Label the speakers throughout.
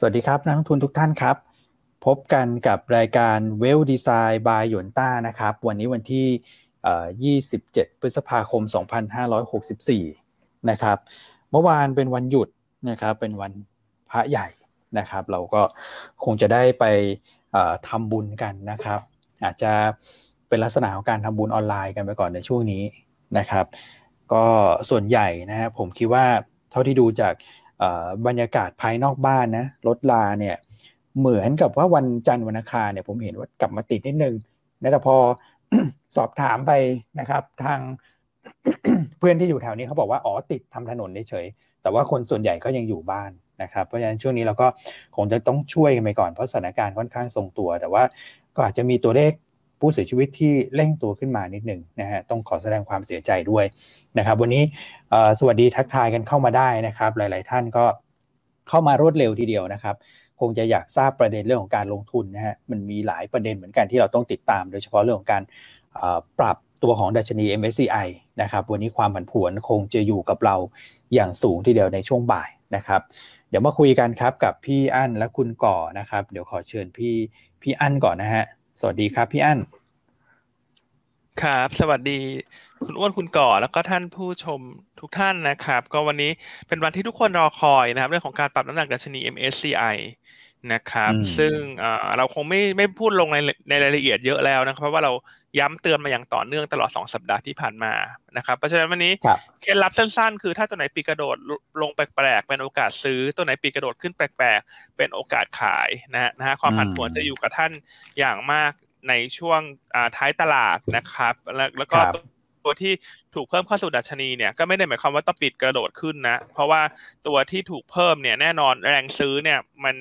Speaker 1: สวัสดีครับนักลงทุนทุกท่านครับ พบกันกับรายการเวลดีไซน์บายหยวนต้านะครับ วันนี้วันที่ 27 พฤษภาคม 2564 นะครับ เมื่อวานเป็นวันหยุดนะครับ เป็นวันพระใหญ่นะครับ เราก็คงจะได้ไปทำบุญกันนะครับ อาจจะเป็นลักษณะของการทำบุญออนไลน์กันไปก่อนในช่วงนี้นะครับ ก็ส่วนใหญ่นะครับผมคิดว่าเท่าที่ดูจาก บรรยากาศภายนอกบ้านนะรถลาเนี่ยเหมือนกับว่าวันจันทร์วันอังคารเนี่ยผมเห็นว่ากลับมาติดนิดนึงนะแต่พอสอบถามไปนะครับ ทางเพื่อนที่อยู่แถวนี้เขาบอกว่าอ๋อติดทำถนนเฉยแต่ว่าคนส่วนใหญ่ก็ยังอยู่บ้านนะครับ เพราะฉะนั้นช่วงนี้เราก็คงจะต้องช่วยกันไปก่อนเพราะสถานการณ์ค่อนข้างทรงตัว แต่ว่าก็อาจจะมีตัวเลข ผู้เสียชีวิตที่เร่งตัวขึ้นมานิดหนึ่งนะฮะต้องขอแสดงความเสียใจด้วยนะครับ วันนี้สวัสดีทักทายกันเข้ามาได้นะครับ หลาย ๆ ท่านก็เข้ามารวดเร็วทีเดียวนะครับ คงจะอยากทราบประเด็นเรื่องของการลงทุนนะฮะมันมีหลายประเด็นเหมือนกันที่เราต้องติดตาม โดยเฉพาะเรื่องของการปรับตัวของดัชนี MSCI นะครับ วันนี้ความผันผวนคงจะอยู่กับเราอย่างสูงทีเดียวในช่วงบ่ายนะครับ เดี๋ยวมาคุยกันครับกับพี่อั้นและคุณก่อนะครับ เดี๋ยวขอเชิญพี่พี่อั้นก่อนนะฮะ สวัสดีครับพี่อั้น
Speaker 2: ครับ สวัสดีคุณอ้วนคุณก่อแล้วก็ท่านผู้ชมทุกท่านนะครับ ก็วันนี้เป็นวันที่ทุกคนรอคอยนะครับ เรื่องของการปรับน้ำหนักดัชนี MSCI นะครับ ซึ่งเราคงไม่ไม่พูดลงในในรายละเอียดเยอะแล้วนะครับเพราะว่าเราย้ำเตือนมาอย่างต่อเนื่องตลอด 2 สัปดาห์ที่ผ่านมานะครับเพราะฉะนั้นวันนี้เคล็ดลับสั้นๆ คือถ้าตัวไหนปีกระโดดลงแปลกๆเป็นโอกาสซื้อตัวไหนปีกระโดดขึ้นแปลกๆ เป็นโอกาสขายนะฮะนะฮะความผันผวนจะอยู่กับท่านอย่างมากในช่วงท้ายตลาดนะครับ แล้วก็ตัวที่ถูกเพิ่มเข้าสู่ดัชนีเนี่ยก็ไม่ได้หมายความว่าต้องปิดกระโดดขึ้นนะ เพราะว่าตัวที่ถูกเพิ่มเนี่ยแน่นอนแรงซื้อเนี่ยมัน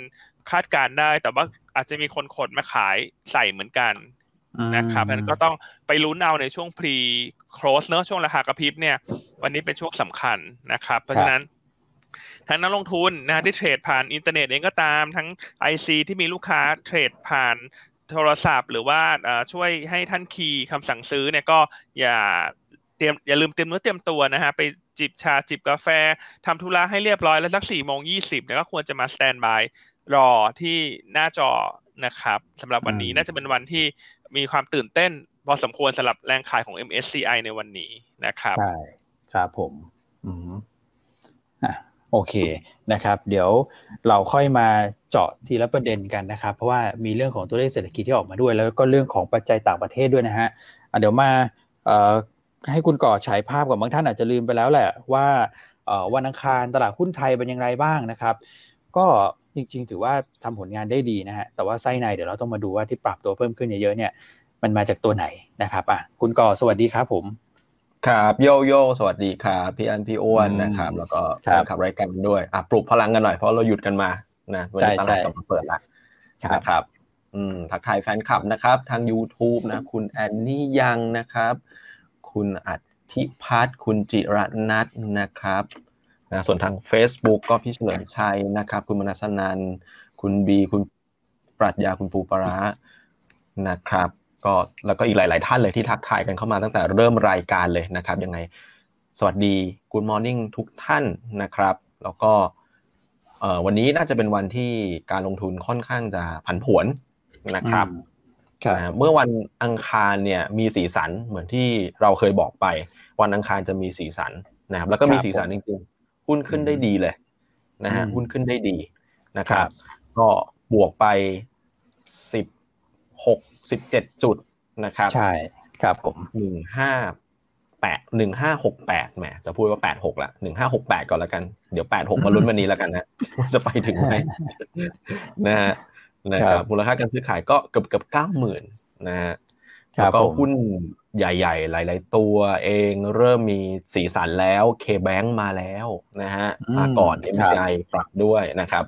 Speaker 2: คาดการได้ แต่ว่าอาจจะมีคนขนมาขายใส่เหมือนกันนะครับเพราะนั้นก็ต้องไปลุ้นเอาในช่วง pre close เนอะช่วงราคากระพริบเนี่ย วันนี้เป็นช่วงสำคัญนะครับ เพราะฉะนั้นทั้งนักลงทุนนะที่เทรดผ่านอินเทอร์เน็ตเองก็ตามทั้ง IC ที่มีลูกค้าเทรดผ่านโทรศัพท์ หรือว่าช่วยให้ท่านคีย์คำสั่งซื้อเนี่ยก็อย่าเตรียมอย่าลืมเตรียมเนื้อเตรียมตัวนะฮะไปจิบชาจิบกาแฟทำธุระให้เรียบร้อยแล้วสักสี่โมงยี่สิบเนี่ยก็ควรจะมาสแตนบาย รอที่หน้าจอนะครับสำหรับวันนี้น่าจะเป็นวันที่มีความตื่นเต้น พอสมควรสำหรับแรงขายของ MSCI ในวันนี้นะครับ
Speaker 1: ใช่ครับผม อืมอะโอเคนะครับ เดี๋ยวเราค่อยมาเจาะทีละประเด็นกันนะครับ เพราะว่ามีเรื่องของตัวเลขเศรษฐกิจที่ออกมาด้วย แล้วก็เรื่องของปัจจัยต่างประเทศด้วยนะฮะเดี๋ยวมาให้คุณก่อฉายภาพกับบางท่านอาจจะลืมไปแล้วแหละว่าวันอังคารตลาดหุ้นไทยเป็นยังไงบ้างนะครับ ก็จริงๆ ถือว่าทำผลงานได้ดีนะฮะ แต่ว่าไส้ในเดี๋ยวเราต้องมาดูว่าที่ปรับตัวเพิ่มขึ้นเยอะๆเนี่ย มันมาจากตัวไหนนะครับอะคุณก่อสวัสดีครับผม
Speaker 3: ครับโยโย่สวัสดีครับพี่อันพี่อ้วนนะครับ แล้วก็ขับรายการด้วยอะปลุกพลังกันหน่อยเพราะเราหยุดกันมานะวันนี้ตลาดกลับมาเปิดแล้วนะครับอืมทักทายแฟนคลับนะครับ ทาง YouTube นะ คุณแอนนี่ยังนะครับ คุณอัธิพัฒน์คุณจิรนัทนะครับ นะส่วนทาง Facebook ก็พี่เฉลิมชัยนะครับ คุณมนัสนันคุณบีคุณปรัชญาคุณปูปรานะครับ ก็แล้วก็อีกหลาย ๆ ท่านเลยที่ทักทายกันเข้ามาตั้งแต่เริ่มรายการเลยนะครับยังไงสวัสดี Good Morning ทุกท่านนะครับ แล้วก็วันนี้น่าจะเป็นวันที่การลงทุนค่อนข้างจะผันผวนนะครับเมื่อวันอังคารเนี่ยมีสีสันเหมือนที่เราเคยบอกไป วันอังคารจะมีสีสันนะครับ แล้วก็มีสีสันจริงๆ หุ้นขึ้นได้ดีเลยนะฮะหุ้นขึ้นได้ดีนะครับ ก็บวกไปสิบหกสิบเจ็ดจุดนะครับ
Speaker 1: ใช่ครับผม
Speaker 3: หนึ่งห้าแปดหนึ่งห้าหกแปดแหมจะพูดว่าแปดหกละหนึ่งห้าหกแปดก่อนแล้วกันเดี๋ยวแปดหกมาลุ้นวันนี้แล้วกันนะจะไปถึงไหมนะฮะนะครับมูลค่าการซื้อขายก็เกือบเกือบเก้าหมื่นนะฮะแล้วก็หุ้น ใหญ่ ๆ หลาย ๆ ตัวเองเริ่มมีสีสันแล้วเคแบงมาแล้วนะฮะมาก่อน MCI ปรับด้วยนะครับ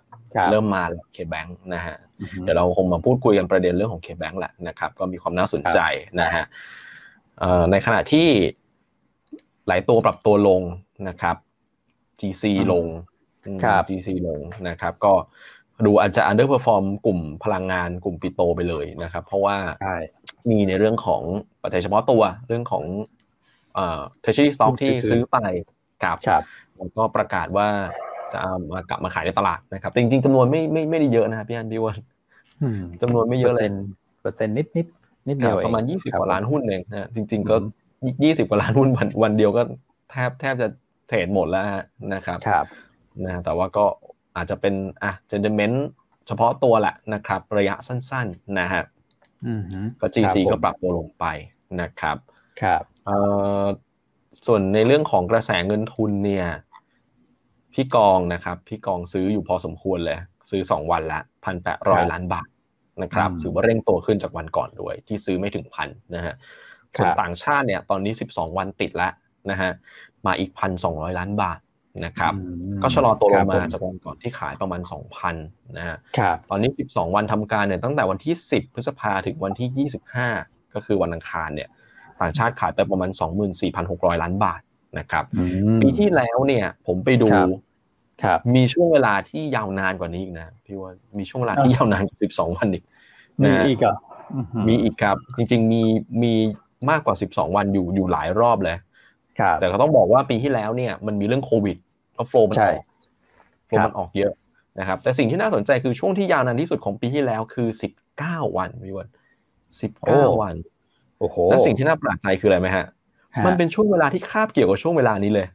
Speaker 3: เริ่มมาเคแบงนะฮะเดี๋ยวเราคงมาพูดคุยกันประเด็นเรื่องของเคแบงแหละนะครับ ก็มีความน่าสนใจนะฮะในขณะที่หลายตัวปรับตัวลงนะครับ GC ลง GC ลงนะครับ ก็ ดูอาจจะ underperform กลุ่มพลังงานกลุ่มปิโตไปเลยนะครับ เพราะว่ามีในเรื่องของปัจจัยเฉพาะตัวเรื่องของเอ่อ treasury stock ที่ซื้อไปกับแล้วก็ประกาศว่าจะเอามากลับมาขายในตลาดนะครับจริงๆจำนวนไม่ไม่ไม่ได้เยอะนะครับพี่อันพี่วันจำนวนไม่เยอะเลย
Speaker 1: เปอร์เซ็นต์นิดนิดนิดเดียว
Speaker 3: ประมาณยี่สิบกว่าล้านหุ้นเองนะจริง ๆ ก็ยี่สิบกว่าล้านหุ้นวันวันเดียวก็แทบแทบจะเทรดหมดแล้วนะครับ
Speaker 1: ครับ
Speaker 3: นะแต่ว่าก็ อาจจะเป็นอะเจนเดเมนต์เฉพาะตัวแหละนะครับ ระยะสั้นๆนะฮะก็ GC ก็ปรับตัวลงไปนะครับ
Speaker 1: ครับ
Speaker 3: ส่วนในเรื่องของกระแสเงินทุนเนี่ย พี่กองนะครับ พี่กองซื้ออยู่พอสมควรเลย ซื้อสองวันละพันแปดร้อยล้านบาทนะครับถือว่าเร่งตัวขึ้นจากวันก่อนด้วย ที่ซื้อไม่ถึงพันนะฮะส่วนต่างชาติเนี่ย ตอนนี้สิบสองวันติดแล้วนะฮะมาอีกพันสองร้อยล้านบาท นะครับ ก็ชะลอตัวลงมาจากวันก่อนที่ขายประมาณสองพันนะฮะตอนนี้สิบสองวันทำการเนี่ยตั้งแต่วันที่สิบพฤษภาถึงวันที่ยี่สิบห้าก็คือวันอังคารเนี่ยต่างชาติขายไปประมาณ 24,600 ล้านบาทนะครับปีที่แล้วเนี่ยผมไปดู
Speaker 1: ครับ
Speaker 3: มีช่วงเวลาที่ยาวนานกว่านี้อีกนะพี่ว่ามีช่วงเวลาที่ยาวนานกว่า12 วันอีก
Speaker 1: มีอีกอะ
Speaker 3: มีอีกครับ จริง ๆ มีมีมากกว่า 12 วันอยู่อยู่หลายรอบเลย แต่เขาต้องบอกว่าปีที่แล้วเนี่ยมันมีเรื่องโควิดก็โฟล์มันออกโฟล์มันออกเยอะนะครับ แต่สิ่งที่น่าสนใจคือช่วงที่ยาวนานที่สุดของปีที่แล้วคือ19วันพี่วัน19วัน
Speaker 1: โอ้โห
Speaker 3: และสิ่งที่น่าประหลาดใจคืออะไรไหมฮะ มันเป็นช่วงเวลาที่คาบเกี่ยวกับช่วงเวลานี้เลย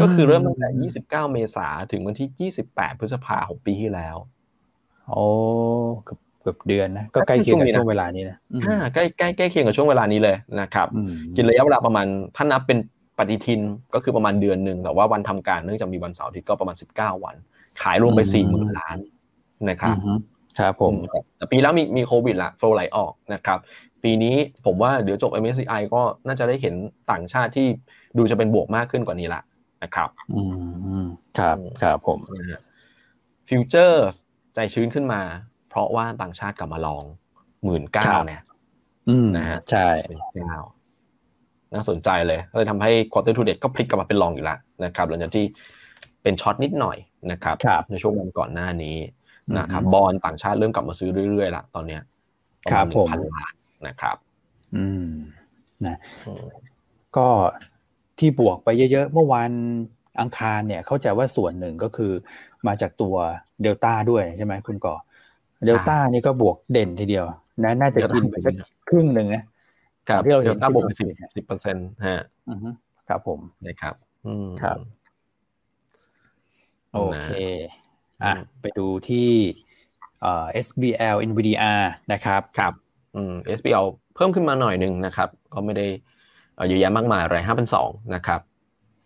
Speaker 3: ก็คือเริ่มตั้งแต่ 29 เมษาถึงวันที่ 28 พฤษภาของปีที่แล้ว
Speaker 1: โอ้เกือบ เกือบเดือนนะ ก็ใกล้เคียงกับช่วงเวลานี้นะ
Speaker 3: อ่าใกล้ใกล้ใกล้เคียงกับช่วงเวลานี้เลยนะครับกินระยะเวลาประมาณถ้านับเป็นปฏิทินก็คือประมาณเดือนหนึ่งแต่ว่าวันทำการเนื่องจากมีวันเสาร์อาทิตย์ก็ประมาณ 19 วัน ขายรวมไป40,000ล้านนะครับ
Speaker 1: ครับผม
Speaker 3: แต่ปีแล้วมีมีโควิดละโฟลไหลออกนะครับ ปีนี้ผมว่าเดี๋ยวจบ MSCI ก็น่าจะได้เห็นต่างชาติที่ดูจะเป็นบวกมากขึ้นกว่านี้ละนะครับ
Speaker 1: อืมครับครับผม
Speaker 3: ฟิวเจอร์ใจชื้นขึ้นมาเพ ราะว่าต่างชาติกลับมาลองหมื่นเก้าเนี่ยนะฮะ
Speaker 1: ใช่
Speaker 3: เก้าน่าสนใจเลยเลยทำให้ quarter to date ก็พลิกกลับมาเป็น long อยู่แล้วนะครับหลังจากที่เป็น short นิดหน่อยนะครับ
Speaker 1: ลบ
Speaker 3: ในช่วงวันก่อนหน้านี้นะครับบอลต่างชาติเริ่มกลับมาซื้อเรื่อยๆละตอนเนี้ย
Speaker 1: ครับผม
Speaker 3: พันล้านนะครับ
Speaker 1: อืมนะก็ที่บวกไปเยอะๆ เมื่อวันอังคารเนี่ยเข้าใจว่าส่วนหนึ่งก็คือมาจากตัวเดลต้าด้วยใช่ไหมคุณก่อ เดลต้านี่ก็บวกเด่นทีเดียวนะน่าจะกินไปสักครึ่งหนึ่งนะ
Speaker 3: ที่เราเห็นบวกสิบสิบเปอร์เซ็นต์ฮะ
Speaker 1: ครับผม
Speaker 3: นะครับอืม
Speaker 1: ครับโอเคอะไปดูที่เอ่อ SBL NVDR นะครับ
Speaker 3: ครับอืม SBL เพิ่มขึ้นมาหน่อยหนึ่งนะครับ ก็ไม่ได้เยอะแยะมากมายอะไรห้าพันสองนะครับ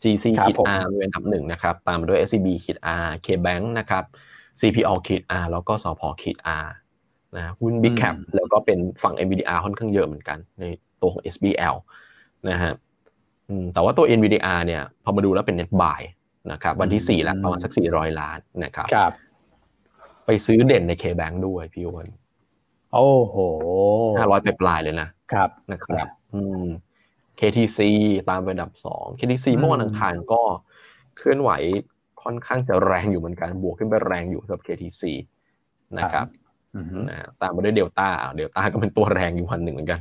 Speaker 3: GC ขีด R เป็นอันดับหนึ่งนะครับ ตามมาด้วย SCB ขีด R KBank นะครับ CPO ขีด R แล้วก็สพขีด R นะหุ้น Big Cap แล้วก็เป็นฝั่ง NVDR ค่อนข้างเยอะเหมือนกัน ในตัวของ SBL นะฮะแต่ว่าตัว NVDR เนี่ยพอมาดูแล้วเป็น Net Buy นะครับวันที่สี่แล้วประมาณสักสี่ร้อยล้านนะครับ
Speaker 1: ครับ
Speaker 3: ไปซื้อเด่นใน KBank ด้วยพี่วัน
Speaker 1: โอ้โห
Speaker 3: ห้าร้อยปลายเลยนะ
Speaker 1: ครับ
Speaker 3: นะครับ อืม KTC ตามเป็นอันดับสอง KTC เมื่อวันอังคารก็เคลื่อนไหว ค่อนข้างจะแรงอยู่เหมือนกันบวกขึ้นไปแรงอยู่สำหรับ KTC นะครับนะตามมาด้วยเดลต้าเดลต้าก็เป็นตัวแรงอยู่วันหนึ่งเหมือนกัน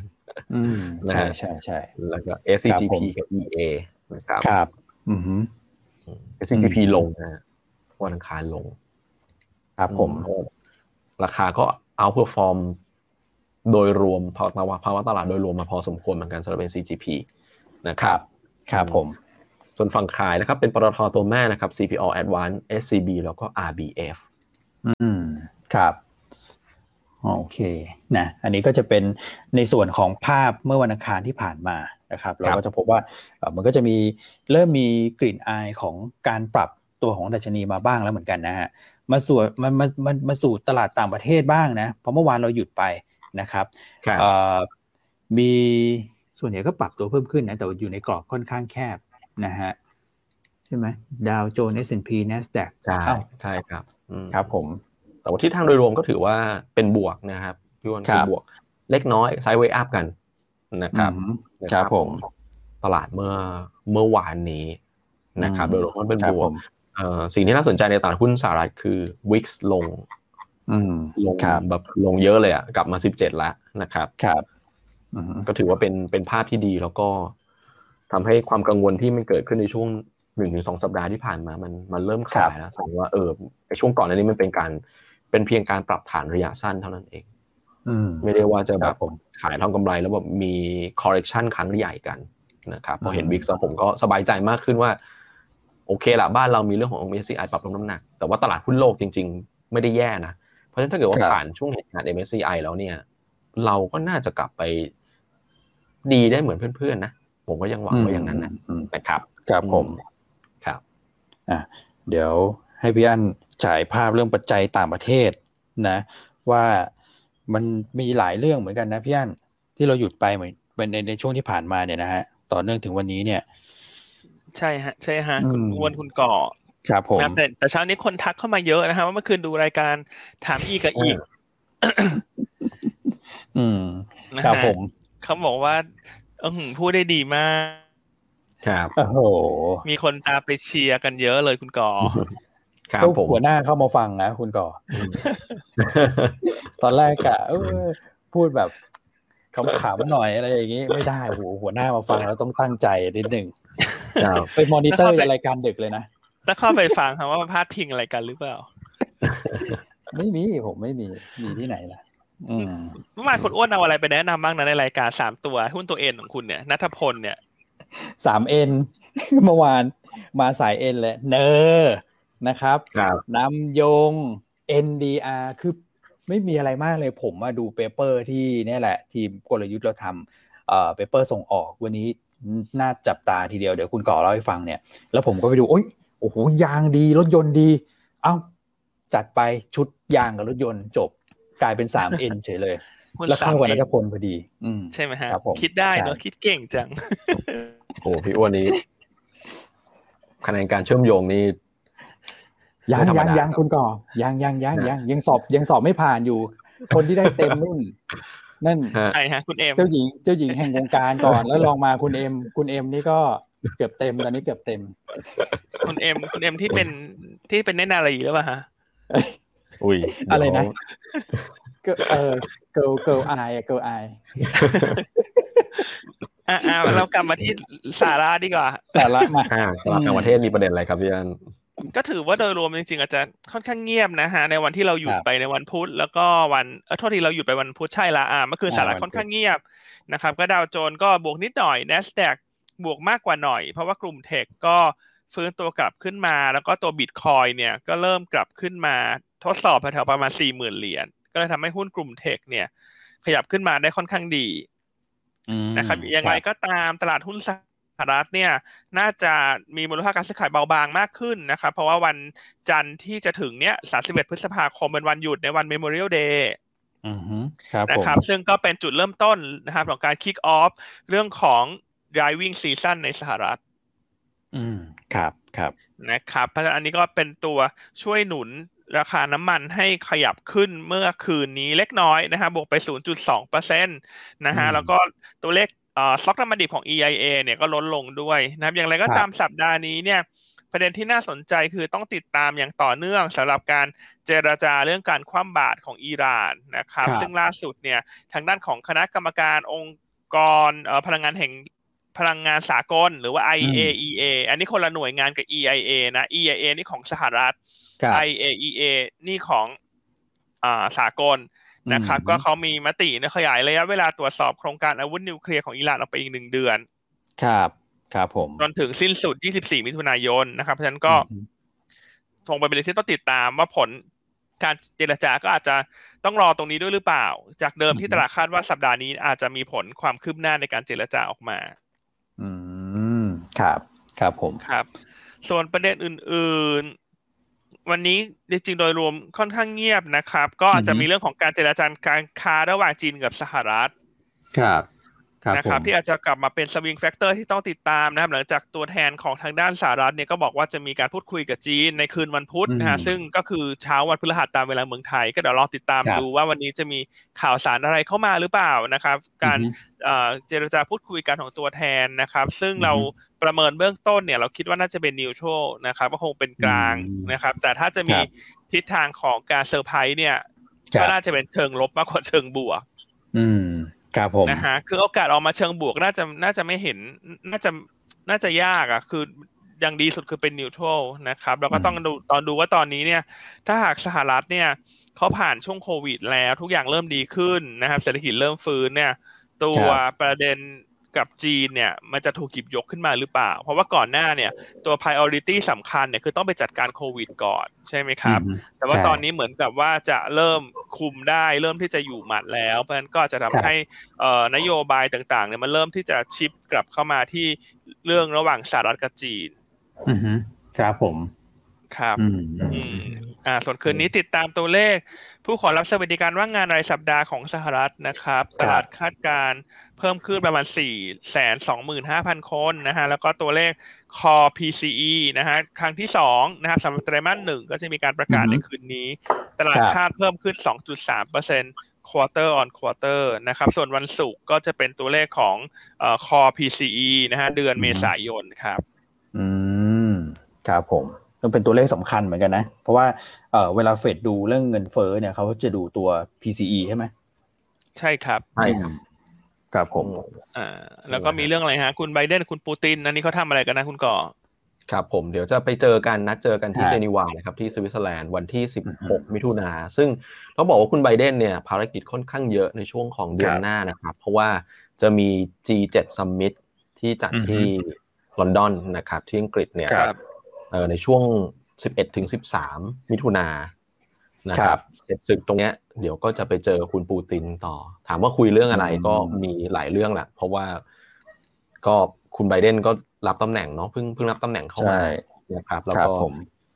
Speaker 1: ใช่ใช่ใช่
Speaker 3: แล้วก็ SCGP กับ EA นะครับ
Speaker 1: ครับ
Speaker 3: อือ SCGP ลงนะวันอังคารลง
Speaker 1: ครับผม
Speaker 3: ราคาก็ outperform โดยรวมภาวะภาวะตลาดโดยรวมมาพอสมควรเหมือนกันสำหรับ CGP นะครับ
Speaker 1: ครับผม
Speaker 3: ส่วนฝั่งขายนะครับ เป็นปตทตัวแม่นะครับ CPO Advance SCB แล้วก็ RBF
Speaker 1: อืม ครับ โอเค นะ อันนี้ก็จะเป็นในส่วนของภาพเมื่อวันอังคารที่ผ่านมานะครับ เราก็จะพบว่ามันก็จะมีเริ่มมีกลิ่นอายของการปรับตัวของดัชนีมาบ้างแล้วเหมือนกันนะฮะ มาสู่มันมามามาสู่ตลาดต่างประเทศบ้างนะ เพราะเมื่อวานเราหยุดไปนะครับมีส่วนใหญ่ก็ปรับตัวเพิ่มขึ้นนะ แต่อยู่ในกรอบค่อนข้างแคบ นะฮะใช่ไหมดาวโจนส์ S&P NASDAQ
Speaker 3: ใช่ใช่ครับ
Speaker 1: ครับผม
Speaker 3: แต่ว่าที่ทางโดยรวมก็ถือว่าเป็นบวกนะครับพี่วันเป็นบวก เล็กน้อยไซด์เวย์อัพกันนะครับ
Speaker 1: ครับผม
Speaker 3: ตลาดเมื่อเมื่อวานนี้นะครับ โดยรวมมันเป็นบวกสิ่งที่น่าสนใจในตลาดหุ้นสหรัฐคือวิกซ์ลงลงแบบลงเยอะเลยอะกลับมาสิบเจ็ดแล้วนะครับ
Speaker 1: ครับ
Speaker 3: ก็ถือว่าเป็นเป็นภาพที่ดีแล้วก็ ทำให้ความกังวลที่มันเกิดขึ้นในช่วงหนึ่งถึงสองสัปดาห์ที่ผ่านมามันมันเริ่มขายแล้วแสดงว่าเออในช่วงก่อนอันนี้มันเป็นการเป็นเพียงการปรับฐานระยะสั้นเท่านั้นเองไม่ได้ว่าจะแบบขายทำกำไรแล้วแบบมี correction ครั้งใหญ่กันนะครับพอเห็นบิ๊กซผมก็สบายใจมากขึ้นว่า โอเคละบ้านเรามีเรื่องของ MSCI ปรับลดน้ำหนัก แต่ว่าตลาดหุ้นโลกจริง ๆ ไม่ได้แย่นะ เพราะฉะนั้นถ้าเกิดว่าผ่านช่วงเหตุการณ์ MSCI แล้วเนี่ย เราก็น่าจะกลับไปดีได้เหมือนเพื่อนๆนะ ผมก็ยังหวังว่าอย่างนั้นนะนะครับ
Speaker 1: ครับผม
Speaker 3: ครับ
Speaker 1: อะเดี๋ยวให้พี่อันฉายภาพเรื่องปัจจัยต่างประเทศนะ ว่ามันมีหลายเรื่องเหมือนกันนะพี่อันที่เราหยุดไปเหมือนในในช่วงที่ผ่านมาเนี่ยนะฮะต่อเนื่องถึงวันนี้เนี่ย
Speaker 2: ใช่ฮะ ใช่ฮะ คุณอ้วนคุณก่อ
Speaker 1: ครับผม
Speaker 2: แต่แต่เช้านี้คนทักเข้ามาเยอะนะฮะว่าเมื่อคืนดูรายการถามอีกกับอีก
Speaker 1: อืมครับผม
Speaker 2: เขาบอกว่าเออพูดได้ดีมาก
Speaker 3: ครับ
Speaker 1: โอ้โห
Speaker 2: มีคนตาไปเชียร์กันเยอะเลยคุณก่อ
Speaker 1: ครับผมหัวหน้าเข้ามาฟังนะคุณก่อ ตอนแรกกะพูดแบบขำๆหน่อยอะไรอย่างนี้ ไม่ได้โหหัวหน้ามาฟังแล้วต้องตั้งใจนิดหนึ่งไปมอนิเตอร์รายการดึกเลยนะ
Speaker 2: แล้วเข้าไปฟังครับว่ามันพาดพิงอะไรกันหรือเปล่า
Speaker 1: ไม่มีผมไม่มี มีที่ไหนล่ะ
Speaker 2: เมื่อวานคุณอ้วนเอาอะไรไปแนะนำบ้างนะในรายการสามตัวหุ้นตัวเอ็นของคุณเนี่ยนัทพลเนี่ย
Speaker 1: สาม N เมื่อวานมาสาม N เลยเนอนะครับนำยง NDR คือไม่มีอะไรมากเลยผมมาดู paper ที่นี่แหละ ทีมกลยุทธ์เราทำเอ่อ paper ส่งออกวันนี้น่าจับตาทีเดียวเดี๋ยวคุณก่อเล่าให้ฟังเนี่ย แล้วผมก็ไปดูโอ้ยโอ้โหยางดีรถยนต์ดี เอ้าจัดไปชุดยางกับรถยนต์จบ กลายเป็นสาม N เฉยเลย แล้วเข้ากับนัทพลพอดี อื
Speaker 2: ใช่ไหมฮะ คิดได้เนอะคิดเก่งจัง
Speaker 3: โอ้พี่อ้วนนี้คะแนนการเชื่อมโยงนี่
Speaker 1: ยังยังยังคุณก่อยังยังยังยังยังสอบยังสอบไม่ผ่านอยู่ คนที่ได้เต็มนุ่น นั่น
Speaker 2: ใช่ฮะคุณเอ็ม
Speaker 1: เจ้าหญิงเจ้าหญิงแห่งวงการก่อนแล้วลองมาคุณเอ็มคุณเอ็มนี่ก็เกือบเต็มตอนนี้เกือบเต็ม
Speaker 2: คุณเอ็มคุณเอ็มที่เป็นที่เป็นเนนารีหรือเปล่าฮะ
Speaker 3: อุ้ย
Speaker 1: อะไรนะก็เออเกิลเกิลไอเกิลไอ
Speaker 2: อ่าเรากลับมาที่สาระดีกว่า
Speaker 1: สาระมา
Speaker 3: อ่าต่างประเทศมีประเด็นอะไรครับพี่อัน
Speaker 2: ก็ถือว่าโดยรวมจริงๆ อาจจะค่อนข้างเงียบนะฮะในวันที่เราหยุดไปในวันพุธแล้วก็วันเออโทษทีเราหยุดไปวันพุธใช่ละอ่าเมื่อคืนสาระค่อนข้างเงียบนะครับ ก็ดาวโจนส์ก็บวกนิดหน่อย NASDAQ บวกมากกว่าหน่อย เพราะว่ากลุ่ม tech ก็ฟื้นตัวกลับขึ้นมา แล้วก็ตัวบิตคอยเนี่ยก็เริ่มกลับขึ้นมา ทดสอบแถวประมาณสี่หมื่นเหรียญก็เลยทำให้หุ้นกลุ่มเทคเนี่ย ขยับขึ้นมาได้ค่อนข้างดีนะครับยังไงก็ตามตลาดหุ้นสหรัฐเนี่ยน่าจะมีมูลค่าการซื้อขายเบาบางมากขึ้นนะครับ เพราะว่าวันจันทร์ที่จะถึงเนี้ย 31 พฤษภาคมเป็นวันหยุดในวัน Memorial Day นะครับ ซึ่งก็เป็นจุดเริ่มต้นนะครับของการ kick off เรื่องของ driving season ในสหรัฐ
Speaker 1: อืม ครับ ครับ
Speaker 2: นะครับ เพราะฉะนั้นอันนี้ก็เป็นตัวช่วยหนุน ราคาน้ำมันให้ขยับขึ้นเมื่อคืนนี้เล็กน้อยนะฮะบวกไป 0.2%นะฮะแล้วก็ตัวเลขสต็อกน้ำมันดิบของ EIA เนี่ยก็ลดลงด้วยนะครับอย่างไรก็ตามสัปดาห์นี้เนี่ยประเด็นที่น่าสนใจคือต้องติดตามอย่างต่อเนื่องสำหรับการเจรจาเรื่องการคว่ำบาตรของอิหร่านนะครับ ซึ่งล่าสุดเนี่ยทางด้านของคณะกรรมการองค์กรพลังงานแห่ง พลังงานสากลหรือว่า IAEA อันนี้คนละหน่วยงานกับ EIA นะ EIA นี่ของสหรัฐ IAEA นี่ของอ่าสากลนะครับก็เขามีมตินะขยายระยะเวลาตรวจสอบโครงการอาวุธนิวเคลียร์ของอิหร่านออกไปอีกหนึ่งเดือน
Speaker 1: ครับครับผม
Speaker 2: จนถึงสิ้นสุด 24 มิถุนายนนะครับเพราะฉะนั้นก็ทงไปเป็นที่ต้องติดตามว่าผลการเจรจาก็อาจจะต้องรอตรงนี้ด้วยหรือเปล่า จากเดิมที่ตลาดคาดว่าสัปดาห์นี้อาจจะมีผลความคืบหน้าในการเจรจาออกมา
Speaker 1: อืมครับ ครับผม
Speaker 2: ครับ ส่วนประเด็นอื่นวันนี้จริงๆโดยรวมค่อนข้างเงียบนะครับ ก็อาจจะมีเรื่องของการเจรจาการค้าระหว่างจีนกับสหรัฐ
Speaker 1: ครับ
Speaker 2: นะครับที่อาจจะกลับมาเป็น swing factor ที่ต้องติดตามนะครับหลังจากตัวแทนของทางด้านสหรัฐเนี่ยก็บอกว่าจะมีการพูดคุยกับจีนในคืนวันพุธนะฮะซึ่งก็คือเช้าวันพฤหัสตามเวลาเมืองไทย ก็เดี๋ยวรอติดตามดูว่าวันนี้จะมีข่าวสารอะไรเข้ามาหรือเปล่านะครับ การเจรจาพูดคุยกันของตัวแทนนะครับ ซึ่งเราประเมินเบื้องต้นเนี่ยเราคิดว่าน่าจะเป็นนิวโชนะครับก็คงเป็นกลางนะครับ แต่ถ้าจะมีทิศทางของการเซอร์ไพรส์เนี่ยก็น่าจะเป็นเชิงลบมากกว่าเชิงบวก
Speaker 1: อืม ครับผม
Speaker 2: นะฮะคือโอกาสออกมาเชิงบวกน่าจะน่าจะไม่เห็นน่าจะน่าจะยากอะ คืออย่างดีสุดคือเป็นนิวทรัลนะครับ แล้วก็ต้องดูตอนดูว่าตอนนี้เนี่ย ถ้าหากสหรัฐเนี่ยเขาผ่านช่วงโควิดแล้วทุกอย่างเริ่มดีขึ้นนะครับ เศรษฐกิจเริ่มฟื้นเนี่ย ตัวประเด็น กับจีนเนี่ยมันจะถูกกิบยกขึ้นมาหรือเปล่า เพราะว่าก่อนหน้าเนี่ยตัว priority สำคัญเนี่ยคือต้องไปจัดการโควิดก่อนใช่ไหมครับ แต่ว่าตอนนี้เหมือนกับว่าจะเริ่มคุมได้ เริ่มที่จะอยู่หมัดแล้ว เพราะฉะนั้นก็จะทำให้นโยบายต่างๆเนี่ยมันเริ่มที่จะชิปกลับเข้ามาที่เรื่องระหว่างสหรัฐกับจีน
Speaker 1: อือครับผม
Speaker 2: ครับ อืมอ่า ส่วนคืนนี้ติดตามตัวเลข ผู้ขอรับสวัสดิการว่างงานรายสัปดาห์ของสหรัฐนะครับ ตลาดคาดการเพิ่มขึ้นประมาณสี่แสนสองหมื่นห้าพันคนนะฮะ แล้วก็ตัวเลข Core PCE นะฮะ ครั้งที่สองนะครับสำหรับไตรมาสหนึ่งก็จะมีการประกาศในคืนนี้ ตลาดคาดเพิ่มขึ้นสองจุดสามเปอร์เซ็นต์ quarter on quarter นะครับ ส่วนวันศุกร์ก็จะเป็นตัวเลขของเอ่อ core PCE นะฮะ เดือนเมษายนครับ
Speaker 1: อืม ครับผม มันเป็นตัวเลขสำคัญเหมือนกันนะ เพราะว่าเอ่อเวลาเฟดดูเรื่องเงินเฟ้อเนี่ยเขาจะดูตัว PCE ใช่ไหม
Speaker 2: ใช่ครับ
Speaker 3: ใช่ครับ
Speaker 1: ครับผม
Speaker 2: อ่าแล้วก็มีเรื่องอะไรฮะ คุณไบเดนคุณปูตินอันนี้เขาทำอะไรกันนะคุณก่อ
Speaker 3: ครับผมเดี๋ยวจะไปเจอกันนัดเจอกันที่เจนีวานะครับที่สวิตเซอร์แลนด์วันที่ 16 มิถุนาซึ่งต้องบอกว่าคุณไบเดนเนี่ยภารกิจค่อนข้างเยอะในช่วงของเดือนหน้านะครับ เพราะว่าจะมี G7 Summit ที่จัดที่ลอนดอนนะครับที่อังกฤษเนี่ย ในช่วง 11ถึง13 มิถุนานะครับเสร็จศึกตรงเนี้ยเดี๋ยวก็จะไปเจอคุณปูตินต่อ ถามว่าคุยเรื่องอะไรก็มีหลายเรื่องแหละเพราะว่าก็คุณไบเดนก็รับตำแหน่งเนาะเพิ่งเพิ่งรับตำแหน่งเข้ามานะครับแล้วก็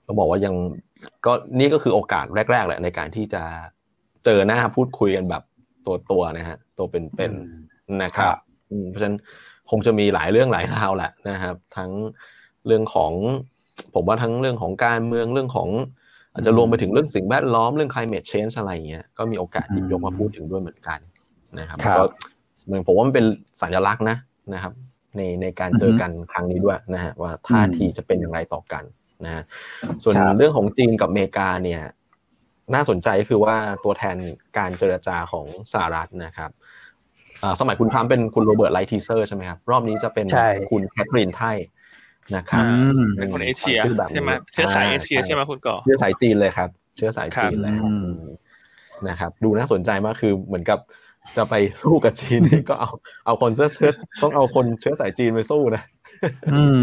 Speaker 3: ต้องบอกว่ายังก็นี่ก็คือโอกาสแรกๆแหละในการที่จะเจอหน้าพูดคุยกันแบบตัวตัวนะฮะตัวเป็นๆนะครับเพราะฉะนั้นคงจะมีหลายเรื่องหลายราวแหละนะครับ ทั้งเรื่องของ ผมว่าทั้งเรื่องของการเมืองเรื่องของ อาจจะรวมไปถึงเรื่องสิ่งแวดล้อมเรื่อง climate change อะไรเงี้ยก็มีโอกาสหยิบยกมาพูดถึงด้วยเหมือนกันนะครับก็เหมือนผมว่ามันเป็นสัญลักษณ์นะนะครับ ในในการเจอกันครั้งนี้ด้วยนะฮะว่าท่าทีจะเป็นอย่างไรต่อกันนะฮะส่วนเรื่องของจีนกับอเมริกาเนี่ย น่าสนใจคือว่าตัวแทนการเจรจาของสหรัฐนะครับสมัยคุณทรัมป์เป็นคุณโรเบิร์ตไลท์ทีเซอร์ใช่ไหมครับ รอบนี้จะเป็นคุณแคทรีนไท นะครับ
Speaker 2: เป็นคนเอเชียใช่ไหมเชื้อสายเอเชียใช่ไหมคุณก่อ
Speaker 3: เชื้อสายจีนเลยครับ เชื้อสายจีนเลยนะครับ ดูน่าสนใจมากคือเหมือนกับจะไปสู้กับจีนนี่ก็เอาเอาคนเชื้อเชื้อต้องเอาคนเชื้อสายจีนไปสู้นะ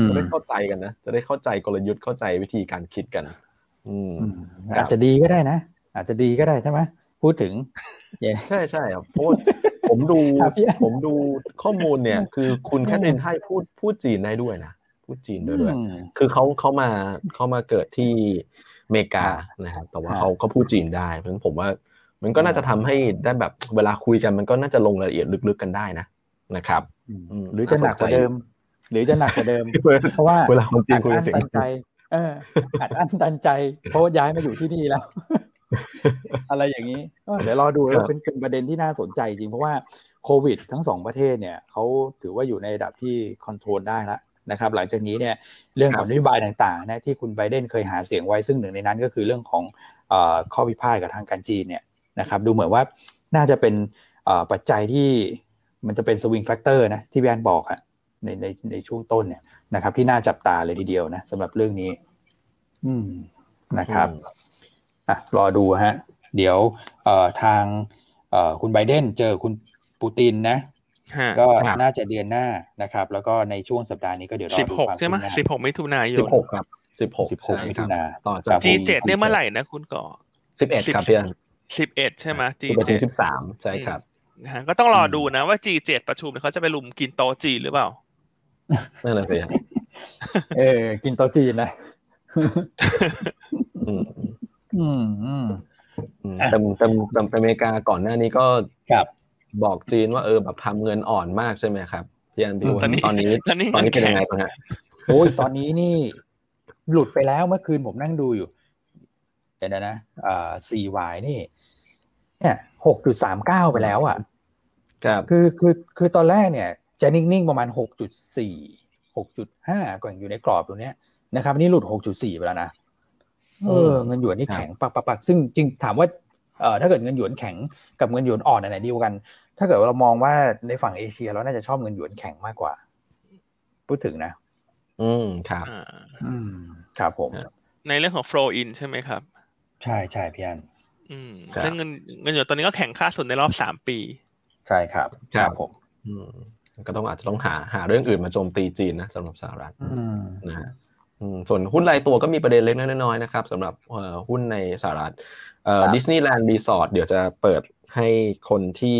Speaker 3: จะได้เข้าใจกันนะจะได้เข้าใจกลยุทธ์เข้าใจวิธีการคิดกัน อืม
Speaker 1: อาจจะดีก็ได้นะอาจจะดีก็ได้ใช่ไหมพูดถึง
Speaker 3: ใช่ใช่ครับเพราะผมดูผมดูข้อมูลเนี่ย คือคุณแคทรินไทพูดพูดจีนได้ด้วยนะ พูดจีนด้วยด้วย คือเขาเขามาเขามาเกิดที่เมกานะครับ แต่ว่าเขาก็พูดจีนได้ เพราะฉะนั้นผมว่ามันก็น่าจะทำให้ได้แบบเวลาคุยกันมันก็น่าจะลงรายละเอียดลึกๆกันได้นะนะครับ
Speaker 1: หรือจะหนักกว่าเดิม หรือจะหนักกว่าเดิม เพราะว่า
Speaker 3: เวลาคนจีนคุยเสียง
Speaker 1: ใจเอออัดอั้นตันใจ เพราะย้ายมาอยู่ที่นี่แล้ว อะไรอย่างนี้เดี๋ยวรอดูแล้วเป็นเป็นประเด็นที่น่าสนใจจริงเพราะว่าโควิด ทั้งสองประเทศเนี่ยเขาถือว่าอยู่ในระดับที่คอนโทรลได้แล้ว นะครับหลังจากนี้เนี่ยเรื่องของนโยบายต่างๆนะที่คุณไบเดนเคยหาเสียงไว้ซึ่งหนึ่งในนั้นก็คือเรื่องของข้อพิพาทกับทางการจีนเนี่ยนะครับดูเหมือนว่าน่าจะเป็นปัจจัยที่มันจะเป็น swing factor นะที่พี่อันบอกอะในในในช่วงต้นเนี่ยนะครับ ที่น่าจับตาเลยทีเดียวนะสำหรับเรื่องนี้ อืมนะครับอะรอดูฮะ เดี๋ยวเอ่อทางเอ่อคุณไบเดนเจอคุณปูตินนะ ก็น่าจะเดือนหน้านะครับ แล้วก็ในช่วงสัปดาห์นี้ก็เดี๋ยวรอ
Speaker 2: ดูความใช่ไหมสิบหกมิถุนาย
Speaker 3: นสิบหกครับสิบหก
Speaker 1: สิบหกมิถุนา
Speaker 2: ต่อจากจีเจ็ดเนี่ยเมื่อไหร่นะคุณก่อ
Speaker 3: สิบเอ็ดครับเพื่อน
Speaker 2: สิบเอ็ดใช่ไหม
Speaker 3: G เจ็ดสิบสามใช่ครับ
Speaker 2: ก็ต้องรอดูนะว่า G เจ็ดประชุมเขาจะไปลุมกินโตจีหรือเปล่า
Speaker 3: นั่นแหละสิ
Speaker 1: เออ กินโตจีนนะ
Speaker 3: อืมอืมแต่แต่แต่อเมริกาก่อนหน้านี้ก็บ อกจีนว่าเออแบบทำเงินอ่อนมากใช่ไหมครับพี่อันพี่วันตอนนี้ตอนนี้ตอนนี้เป็นยังไงบ้างฮะ
Speaker 1: โอ้ยตอนนี้นี่ หลุดไปแล้วเมื่อคืนผมนั่งดูอยู่เดี๋ยวนะอ่า 4y นี่ เนี่ยหกจุดสามเก้าไปแล้วอะ
Speaker 3: ครับ
Speaker 1: คือคือคือตอนแรกเนี่ย จะนิ่งๆประมาณหกจุดสี่หกจุดห้าก่อนอยู่ในกรอบตรงนี้นะครับนี่หลุดหกจุดสี่ไปแล้วนะเออเงินหยวนนี่แข็งปักปักปักซึ่งจริงถามว่าเอ่อ ถ้าเกิดเงินหยวนแข็งกับเงินหยวนอ่อนไหนดีกว่ากัน ถ้าเกิดเรามองว่าในฝั่งเอเชียเราน่าจะชอบเงินหยวนแข็งมากกว่า พูดถึงนะ
Speaker 3: อืมครับ
Speaker 2: อ่า
Speaker 1: อืมครับผม
Speaker 2: ในเรื่องของ flow in ใช่ไหมครับ
Speaker 1: ใช่ใช่พี่อัน
Speaker 2: อืม
Speaker 3: ครับ
Speaker 2: ซึ่งเงินเงินหยดตัวนี้ก็แข่งค่าสุดในรอบสามปี
Speaker 1: ใช่ครับ
Speaker 3: ครับ
Speaker 1: ผม
Speaker 3: อืมก็ต้องอาจจะต้องหาหาเรื่องอื่นมาโจมตีจีนนะสำหรับสหรัฐ
Speaker 1: อืม
Speaker 3: นะฮะอืมส่วนหุ้นรายตัวก็มีประเด็นเล็กน้อยๆนะครับสำหรับเอ่อหุ้นในสหรัฐเอ่อ
Speaker 1: ครับ
Speaker 3: ดิสนีย์แลนด์รีสอร์ทเดี๋ยวจะเปิดให้คนที่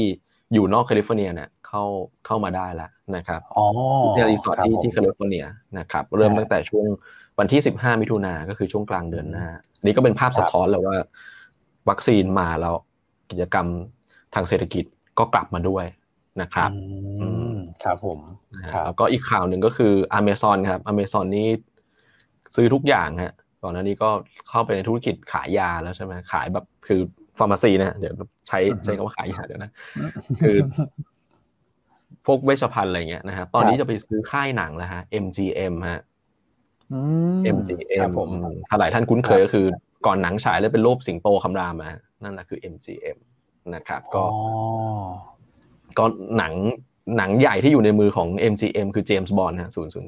Speaker 3: อยู่นอกแคลิฟอร์เนียเนี่ยเข้าเข้ามาได้แล้วนะครับ
Speaker 1: อ๋อ
Speaker 3: ดิสนีย์รีสอร์ท
Speaker 1: ครับ
Speaker 3: ที่
Speaker 1: ผม
Speaker 3: ที่แคลิฟอร์เนียนะครับเริ่ม
Speaker 1: อ่า
Speaker 3: ตั้งแต่ช่วงวันที่ 15 มิถุนาก็คือช่วงกลางเดือนหน้านี่ก็เป็นภาพ
Speaker 1: ครับ
Speaker 3: สะท้อนเลยว่า วัคซีนมาแล้วกิจกรรมทางเศรษฐกิจก็กลับมาด้วยนะครับ
Speaker 1: อืมครับผม
Speaker 3: นะฮะ
Speaker 1: ครับ
Speaker 3: แล้วก็อีกข่าวหนึ่งก็คือ Amazon ครับ Amazon นี่ซื้อทุกอย่างฮะ ก่อนหน้านี้ก็เข้าไปในธุรกิจขายยาแล้วใช่ไหมขายแบบคือฟาร์มาซีนะเดี๋ยวใช้
Speaker 1: อือฮึ
Speaker 3: ใช้คำว่าขายยาเดี๋ยวนะคือพวกเวชภัณฑ์อะไรเงี้ยนะครับตอนนี้
Speaker 1: ครับ
Speaker 3: จะไปซื้อค่ายหนังแล้วฮะ MGM ฮะ
Speaker 1: อื
Speaker 3: MGM
Speaker 1: ครับผม
Speaker 3: อืมถ้าหลายท่านคุ้นเคย
Speaker 1: ครับ
Speaker 3: ก็คือ ก่อนหนังฉายแล้วเป็นรูปสิงโตคำรามมานั่นแหละคือ MGM นะครับ ก็
Speaker 1: อ๋อ
Speaker 3: ก็หนังหนังใหญ่ที่อยู่ในมือของ MGM คือ James Bond ฮะ007
Speaker 1: อืม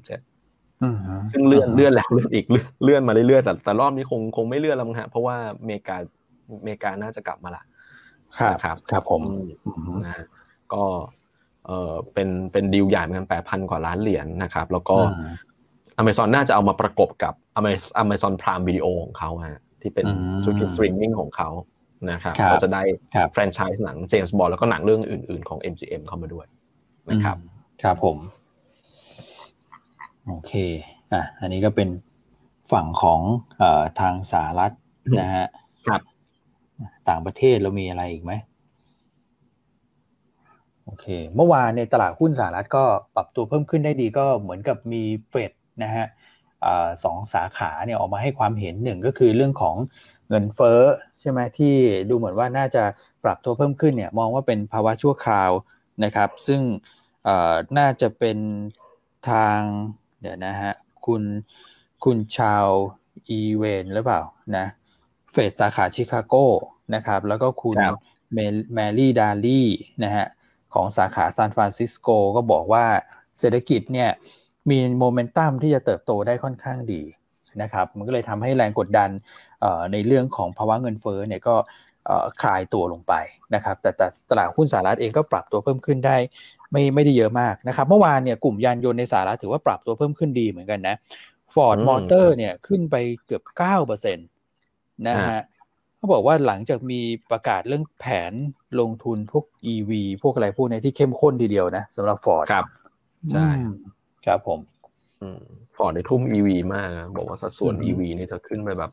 Speaker 3: ซึ่งเลื่อนเลื่อนแล้วเลื่อนอีกเลื่อนเลื่อนมาเรื่อยๆแต่แต่รอบนี้คงคงไม่เลื่อนแล้วมั้งฮะเพราะว่าอเมริกาอเมริกาน่าจะกลับมาละ
Speaker 1: ครับ
Speaker 3: นะครับ
Speaker 1: ครับผม
Speaker 3: อืม
Speaker 1: อืม
Speaker 3: นะฮะก็เออเป็นเป็นดีลใหญ่เหมือนกันแปดพันกว่าล้านเหรียญนะครับ แล้วก็
Speaker 1: อืม
Speaker 3: Amazon น่าจะเอามาประกบกับ Amaz- Amazon Prime Video ของเขาฮะที่เป็น
Speaker 1: อืม
Speaker 3: ธุรกิจสตรีมมิ่งของเขานะครับ
Speaker 1: ครับ
Speaker 3: ก็จะได้
Speaker 1: ครับ
Speaker 3: แฟรนไชส์หนังเจมส์บอนด์แล้วก็หนังเรื่องอื่น ๆของ MGM เข้ามาด้วยนะครับ
Speaker 1: อืมครับผม โอเคอะอันนี้ก็เป็นฝั่งของเอ่อทางสหรัฐนะฮะ
Speaker 3: ครับ
Speaker 1: ต่างประเทศเรามีอะไรอีกไหมโอเค เมื่อวานในยตลาดหุ้นสหรัฐก็ปรับตัวเพิ่มขึ้นได้ดีก็เหมือนกับมีเฟดนะฮะอ่าสองสาขาเนี่ยออกมาให้ความเห็นหนึ่งก็คือเรื่องของเงินเฟ้อใช่ไหมที่ดูเหมือนว่าน่าจะปรับตัวเพิ่มขึ้นเนี่ยมองว่าเป็นภาวะชั่วคราวนะครับ ซึ่งเอ่อน่าจะเป็นทาง เดี๋ยวนะฮะคุณคุณชาวอีเวนหรือเปล่านะเฟดสาขาชิคาโกนะครับแล้วก็คุณ
Speaker 3: ครับ
Speaker 1: เมแมรี่ดาลีนะฮะของสาขาซานฟรานซิสโกก็บอกว่าเศรษฐกิจเนี่ยมีโมเมนตัมที่จะเติบโตได้ค่อนข้างดีนะครับมันก็เลยทำให้แรงกดดันเอ่อในเรื่องของภาวะเงินเฟ้อเนี่ยก็เอ่อคลายตัวลงไปนะครับแต่แต่ตลาดหุ้นสหรัฐเองก็ปรับตัวเพิ่มขึ้นได้ ไม่ไม่ได้เยอะมากนะครับ เมื่อวานเนี่ยกลุ่มยานยนต์ในสหรัฐถือว่าปรับตัวเพิ่มขึ้นดีเหมือนกันนะ Ford
Speaker 3: อืม
Speaker 1: Motor เนี่ยขึ้นไปเกือบ9%นะฮะเขาบอกว่าหลังจากมีประกาศเรื่องแผนลงทุนพวก EV พวกอะไรพวกนี้ที่เข้มข้นทีเดียวนะสำหรับ Ford
Speaker 3: ครับใช่
Speaker 1: อืมครับผม
Speaker 3: ฟอร์ดในทุ่ม EV มากอะบอกว่าสัดส่วน
Speaker 1: อืม
Speaker 3: EV นี่จะขึ้นไปแบบ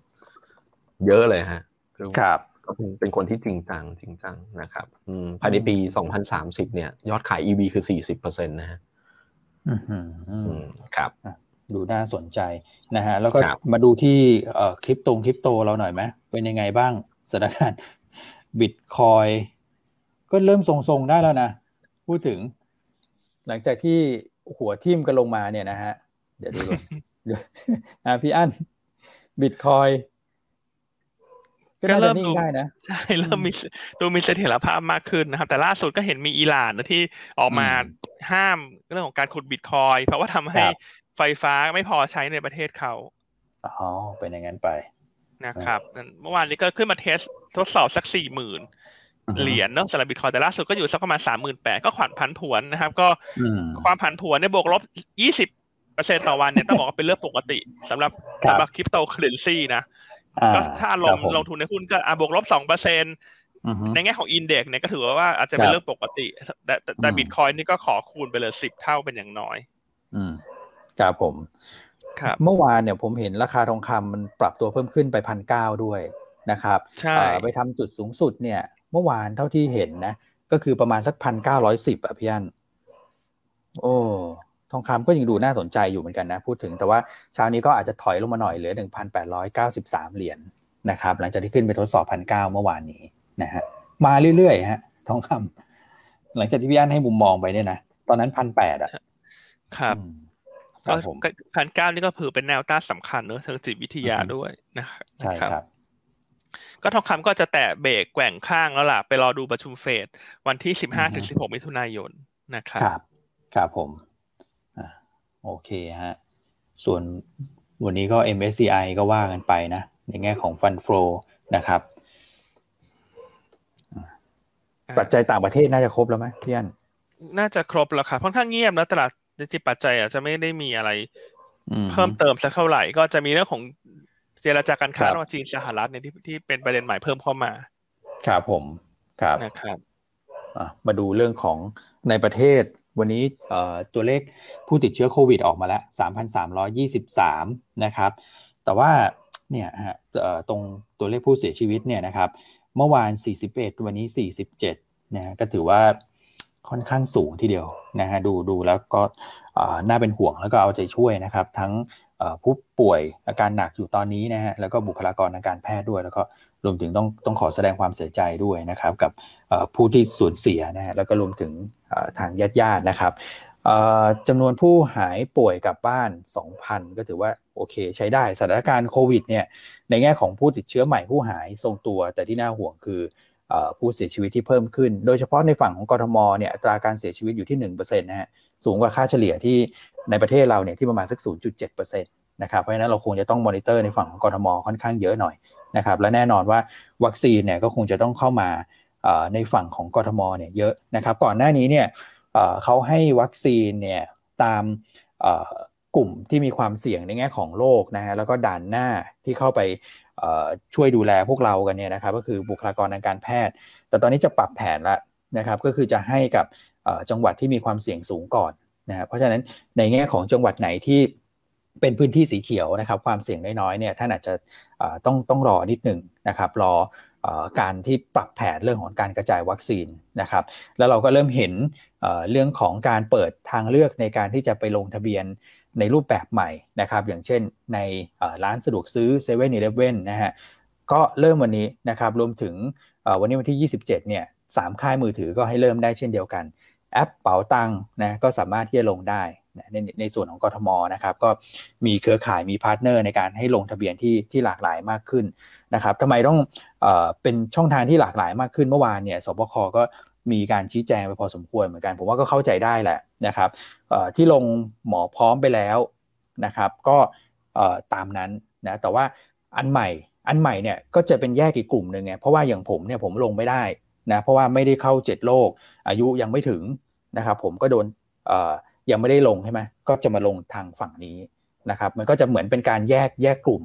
Speaker 3: เยอะเลยฮะคือ
Speaker 1: ครับ
Speaker 3: ก็เป็นเป็นคนที่จริงจังจริงจังนะครับอืมภายในปี 2030 เนี่ย ยอดขาย EV คือ 40%นะฮะ
Speaker 1: อื้อหือ
Speaker 3: อืมครับ
Speaker 1: ดูน่าสนใจนะฮะ แล้วก็
Speaker 3: ครับ
Speaker 1: มาดูที่เอ่อคริปโตคริปโตเราหน่อยไหมเป็นยังไงบ้างสถานการณ์บิตคอยก็เริ่มทรงๆได้แล้วนะ พูดถึง หลังจากที่หัวทิ่มกันลงมาเนี่ยนะฮะ เดี๋ยวดูก่อนเดี๋ยวอะพี่อั้นบิตคอย ก็น่าจะนิ่งได้นะ
Speaker 2: ใช่เริ่มมีดูมีเสถียรภาพมากขึ้นนะครับ แต่ล่าสุดก็เห็นมีอิหร่านนะที่ออกมา
Speaker 1: อืม
Speaker 2: ห้ามเรื่องของการขุดบิตคอยน์เพราะว่าทำให้
Speaker 1: ครับ
Speaker 2: ไฟฟ้าไม่พอใช้ในประเทศเขา
Speaker 1: อ๋อเป็นอย่างนั้นไป
Speaker 2: นะครับเมื่อวานนี้ก็ขึ้นมาเทสทดสอบสักสี่หมื่น
Speaker 1: อือฮึ
Speaker 2: เหรียญเนอะสำหรับบิตคอยน์แต่ล่าสุดก็อยู่สักประมาณสามหมื่นแปดก็ขวัญผันผวนนะครับ ก็
Speaker 1: อืม
Speaker 2: ความผันผวนในบวกลบยี่สิบเปอร์เซ็นต่อวันเนี่ยต้องบอกว่าเป็นเรื่องปกติสำหรับ
Speaker 1: ครับ
Speaker 2: สำหรับคริปโตเคอเรนซีนะ
Speaker 1: อ่า
Speaker 2: ก็ถ้าล
Speaker 1: ครั
Speaker 2: ง
Speaker 1: บผม
Speaker 2: ลงทุนในหุ้นก็อะบวกลบสองเปอร์เซ็น
Speaker 1: อือฮึ
Speaker 2: ในแง่ของ index เนี่ยก็ถือว่าอาจจะเป็
Speaker 1: คนรับ
Speaker 2: เรื่องปกติ แต่แต่แต่
Speaker 1: อืม
Speaker 2: บิตคอยน์นี่ก็ขอคูณไปเลยสิบเท่าเป็นอย่างน้อย
Speaker 1: อืมครับผม
Speaker 2: ครับ
Speaker 1: เมื่อวานเนี่ยผมเห็นราคาทองคำมันปรับตัวเพิ่มขึ้นไปพันเก้าด้วยนะครับ
Speaker 2: ใช่
Speaker 1: เอ่อไปทำจุดสูงสุดเนี่ย เมื่อวานเท่าที่เห็นนะ ก็คือประมาณสักพันเก้าร้อยสิบอะพี่อันโอ้ ทองคำก็ยังดูน่าสนใจอยู่เหมือนกันนะพูดถึงแต่ว่าเช้านี้ก็อาจจะถอยลงมาหน่อยเหลือหนึ่งพันแปดร้อยเก้าสิบสามเหรียญนะครับหลังจากที่ขึ้นไปทดสอบพันเก้าเมื่อวานนี้นะฮะมาเรื่อยๆฮะทองคำหลังจากที่พี่อันให้มุมมองไปเนี่ยนะตอนนั้นพันแปดอะ
Speaker 2: ครับ
Speaker 1: อืมค
Speaker 2: ก็
Speaker 1: รับผม
Speaker 2: พันเก้านี่ก็ถือเป็นแนวต้านสำคัญเนอะทางจิตวิทยา
Speaker 1: อือฮึ
Speaker 2: ด้วยนะครับ
Speaker 1: ใช่ครับ
Speaker 2: ก็ทองคำก็จะแตะเบรกแกว่งข้างแล้วล่ะ ไปรอดูประชุมเฟดวันที่สิบห้า
Speaker 1: อือฮึ
Speaker 2: ถึงสิบหกมิถุนายนนะครับ
Speaker 1: ครับ ครับผมอ่า โอเคฮะ ส่วนวันนี้ก็ MSCI ก็ว่ากันไปนะ ในแง่ของฟันฟลอนะครับปัจจัยต่างประเทศน่าจะครบแล้วไหมพี่อัน
Speaker 2: น่าจะครบแล้วครับค่อนข้างเงียบแล้วตลาดดิจิปัจจัยอาจจะไม่ได้มีอะไรเพิ่มเติมสักเท่าไหร่ก็จะมีเรื่องของเจรจาการค้าระหว่างจีนสหรัฐเนี่ยที่ที่เป็นประเด็นใหม่เพิ่มเข้ามา
Speaker 1: ครับผมครับ
Speaker 2: นะครับ
Speaker 1: มาดูเรื่องของในประเทศ วันนี้ตัวเลขผู้ติดเชื้อโควิดออกมาแล้ว 3,323 นะครับ แต่ว่าเนี่ยฮะตรงตัวเลขผู้เสียชีวิตเนี่ยนะครับ เมื่อวาน 41 วันนี้ 47 นะก็ถือว่าค่อนข้างสูงทีเดียวนะฮะดูดูแล้วก็น่าเป็นห่วงแล้วก็เอาใจช่วยนะครับ ทั้ง ผู้ป่วยอาการหนักอยู่ตอนนี้นะฮะแล้วก็บุคลากรทางการแพทย์ด้วยแล้วก็รวมถึงต้องต้องขอแสดงความเสียใจด้วยนะครับ กับผู้ที่สูญเสียนะฮะแล้วก็รวมถึงทางญาติญาตินะครับจำนวนผู้หายป่วยกลับบ้าน 2,000 ก็ถือว่าโอเคใช้ได้สถานการณ์โควิดเนี่ยในแง่ของผู้ติดเชื้อใหม่ผู้หายทรงตัว แต่ที่น่าห่วงคือผู้เสียชีวิตที่เพิ่มขึ้น โดยเฉพาะในฝั่งของกรทมเนี่ยอัตราการเสียชีวิตอยู่ที่1%นะฮะสูงกว่าค่าเฉลี่ยที่ ในประเทศเราเนี่ยที่ประมาณสัก 0.7%นะครับเพราะฉะนั้นเราคงจะต้องมอนิเตอร์ในฝั่งของกรทมค่อนข้างเยอะหน่อยนะครับและแน่นอนว่าวัคซีนเนี่ยก็คงจะต้องเข้ามาในฝั่งของกรทมเนี่ยเยอะนะครับก่อนหน้านี้เนี่ยเขาให้วัคซีนเนี่ยตามกลุ่มที่มีความเสี่ยงในแง่ของโรคนะฮะแล้วก็ด่านหน้าที่เข้าไปช่วยดูแลพวกเรากันเนี่ยนะครับก็คือบุคลากรทางการแพทย์ แต่ตอนนี้จะปรับแผนแล้วนะครับก็คือจะให้กับจังหวัดที่มีความเสี่ยงสูงก่อน นะเพราะฉะนั้นในแง่ของจังหวัดไหนที่เป็นพื้นที่สีเขียวนะครับ ความเสี่ยงน้อยๆเนี่ยท่านอาจจะต้องต้องรอนิดหนึ่งนะครับรอการที่ปรับแผนเรื่องของการกระจายวัคซีนนะครับ แล้วเราก็เริ่มเห็นเรื่องของการเปิดทางเลือกในการที่จะไปลงทะเบียนในรูปแบบใหม่นะครับ อย่างเช่นในร้านสะดวกซื้อ7 e เ e ่ e อนะฮะก็เริ่มวันนี้นะครับรวมถึงวันนี้วันที่ 27เนี่ยสามค่ายมือถือก็ให้เริ่มได้เช่นเดียวกัน แอปเป๋าตังนะก็สามารถที่จะลงได้ในในส่วนของกทมนะครับก็มีเครือข่ายมี partner ในการให้ลงทะเบียนที่ที่หลากหลายมากขึ้นนะครับทำไมต้องเอ่อเป็นช่องทางที่หลากหลายมากขึ้นเมื่อวานเนี่ยศบคก็มีการชี้แจงไปพอสมควรเหมือนกัน ผมว่าก็เข้าใจได้แหละนะครับที่ลงหมอพร้อมไปแล้วนะครับก็ตามนั้นนะแต่ว่าอันใหม่อันใหม่เนี่ยก็จะเป็นแยกอีกกลุ่มหนึ่งไงเพราะว่าอย่างผมเนี่ยผมลงไม่ได้ นะเพราะว่าไม่ได้เข้า 7 โลก อายุยังไม่ถึงนะครับผมก็โดนยังไม่ได้ลงใช่ไหมก็จะมาลงทางฝั่งนี้นะครับมันก็จะเหมือนเป็นการแยกแยกกลุ่ม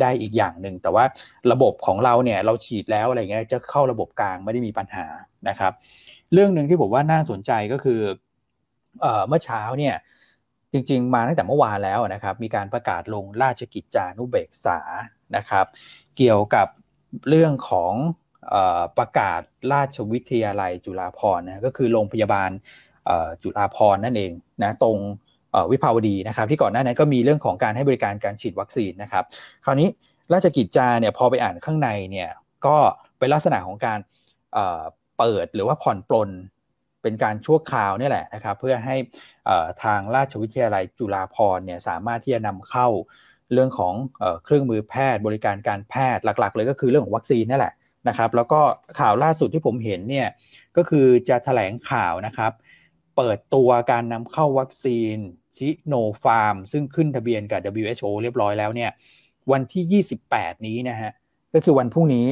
Speaker 1: ได้อีกอย่างหนึ่งแต่ว่าระบบของเราเนี่ยเราฉีดแล้วอะไรเงี้ยจะเข้าระบบกลางไม่ได้มีปัญหานะครับ เรื่องหนึ่งที่ผมว่าน่าสนใจก็คือเมื่อเช้าเนี่ยจริงๆ มาตั้งแต่เมื่อวานแล้วนะครับมีการประกาศลงราชกิจจานุเบกษานะครับ เกี่ยวกับเรื่องของ ประกาศราชวิทยาลัยจุฬาภรณ์นะก็คือโรงพยาบาลจุฬาภรณ์นั่นเองนะตรงวิภาวดีนะครับที่ก่อนหน้านั้นก็มีเรื่องของการให้บริการการฉีดวัคซีนนะครับ คราวนี้ราชกิจจาเนี่ยพอไปอ่านข้างในเนี่ยก็เป็นลักษณะของการเปิดหรือว่าผ่อนปลนเป็นการชั่วคราวนี่แหละนะครับเพื่อให้ทางราชวิทยาลัยจุฬาภรณ์เนี่ยสามารถที่จะนำเข้าเรื่องของเครื่องมือแพทย์บริการการแพทย์หลัก ๆ เลยก็คือเรื่องของวัคซีนนี่แหละ นะครับ แล้วก็ข่าวล่าสุดที่ผมเห็นเนี่ยก็คือจะแถลงข่าวนะครับ เปิดตัวการนำเข้าวัคซีนชิโนฟาร์ม ซึ่งขึ้นทะเบียนกับ WHO เรียบร้อยแล้วเนี่ยวันที่ 28 นี้นะฮะก็คือวันพรุ่งนี้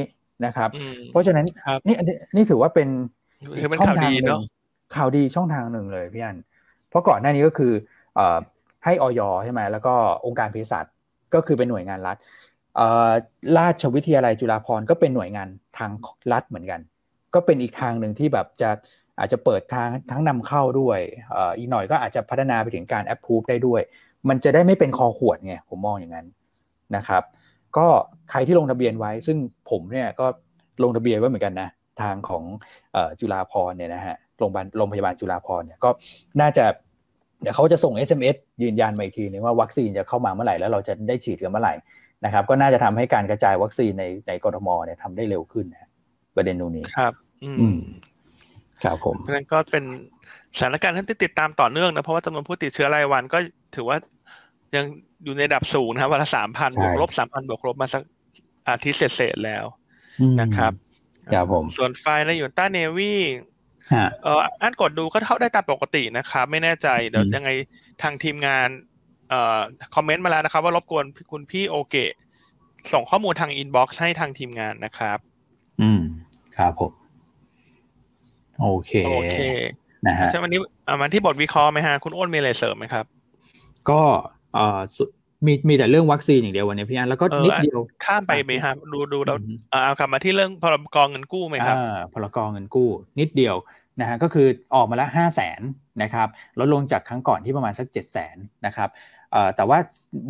Speaker 1: นะครับ เพราะฉะนั้นนี่นี่ถือว่าเป็น
Speaker 2: ช่องทางหนึ่ง
Speaker 1: ข่าวดีช่องทางหนึ่งเลยพี่อันเพราะก่อนหน้านี้ก็คือให้ออยใช่ไหมแล้วก็องค์การเภสัชก็คือเป็นหน่วยงานรัฐ ราชวิทยาลัยจุฬาภรณ์ก็เป็นหน่วยงานทางรัฐเหมือนกัน ก็เป็นอีกทางหนึ่งที่แบบจะอาจจะเปิดทางทั้งนำเข้าด้วยอีกหน่อยก็อาจจะพัฒนาไปถึงการแอปพูฟได้ด้วย มันจะได้ไม่เป็นคอขวดไงผมมองอย่างนั้นนะครับ ก็ใครที่ลงทะเบียนไว้ ซึ่งผมเนี่ยก็ลงทะเบียนไว้เหมือนกันนะทางของจุฬาภรณ์เนี่ยนะฮะโรงพยาบาลโรงพยาบาลจุฬาภรณ์เนี่ยก็น่าจะเดี๋ยวเขาจะส่ง SMS ยืนยันมาอีกทีนึงว่าวัคซีนจะเข้ามาเมื่อไหร่แล้วเราจะได้ฉีดกันเมื่อไหร่ นะครับก็น่าจะทำให้การกระจายวัคซีนในในกรทมเนี่ยทำได้เร็วขึ้นนะประเด็นตรงนี้
Speaker 2: ครับ
Speaker 1: อืมครับผม
Speaker 2: เพราะนั้นก็เป็นสถานการณ์ที่ติดตามต่อเนื่องนะเพราะว่าจำนวนผู้ติดเชื้อรายวันก็ถือว่ายังอยู่ในระดับสูงนะครับวันละสามพันบวกลบสามพันบวกลบมาสักอาทิตย์เศษแล้วนะครับ
Speaker 1: ครับผม
Speaker 2: ส่วนไฟในยูนต้าเนวีเอออันกดดูก็เท่าได้ตามปกตินะครับ ไม่แน่ใจเดี๋ยวยังไงทางทีมงานเอ่อ คอมเมนต์มาแล้วนะครับว่ารบกวนคุณพี่โอเกะส่งข้อมูลทางอินบ็อกซ์ให้ทางทีมงานนะครับ
Speaker 1: อืม ครับผม โอเค
Speaker 2: โอเค
Speaker 1: นะฮะ
Speaker 2: ใช่วันนี้อ่ามาที่บทวิเคราะห์ไหมฮะ คุณอ้นมีอะไรเสริมไหมครับ
Speaker 1: ก็เอ่อสุมีมีแต่เรื่องวัคซีนอย่างเดียววันนี้พี่อันแล้วก็
Speaker 2: เออ
Speaker 1: นิดเดียว
Speaker 2: ข้ามไปไหมครับดูดูเรา
Speaker 1: อืม
Speaker 2: อ่าเอากลับมาที่เรื่องพรบเงินกู้ไหมครับ
Speaker 1: อ่าพลกรเงินกู้ นิดเดียวนะฮะก็คือออกมาละห้าแสนนะครับลดลงจากครั้งก่อนที่ประมาณสักเจ็ดแสนนะครับเอ่อ แต่ว่า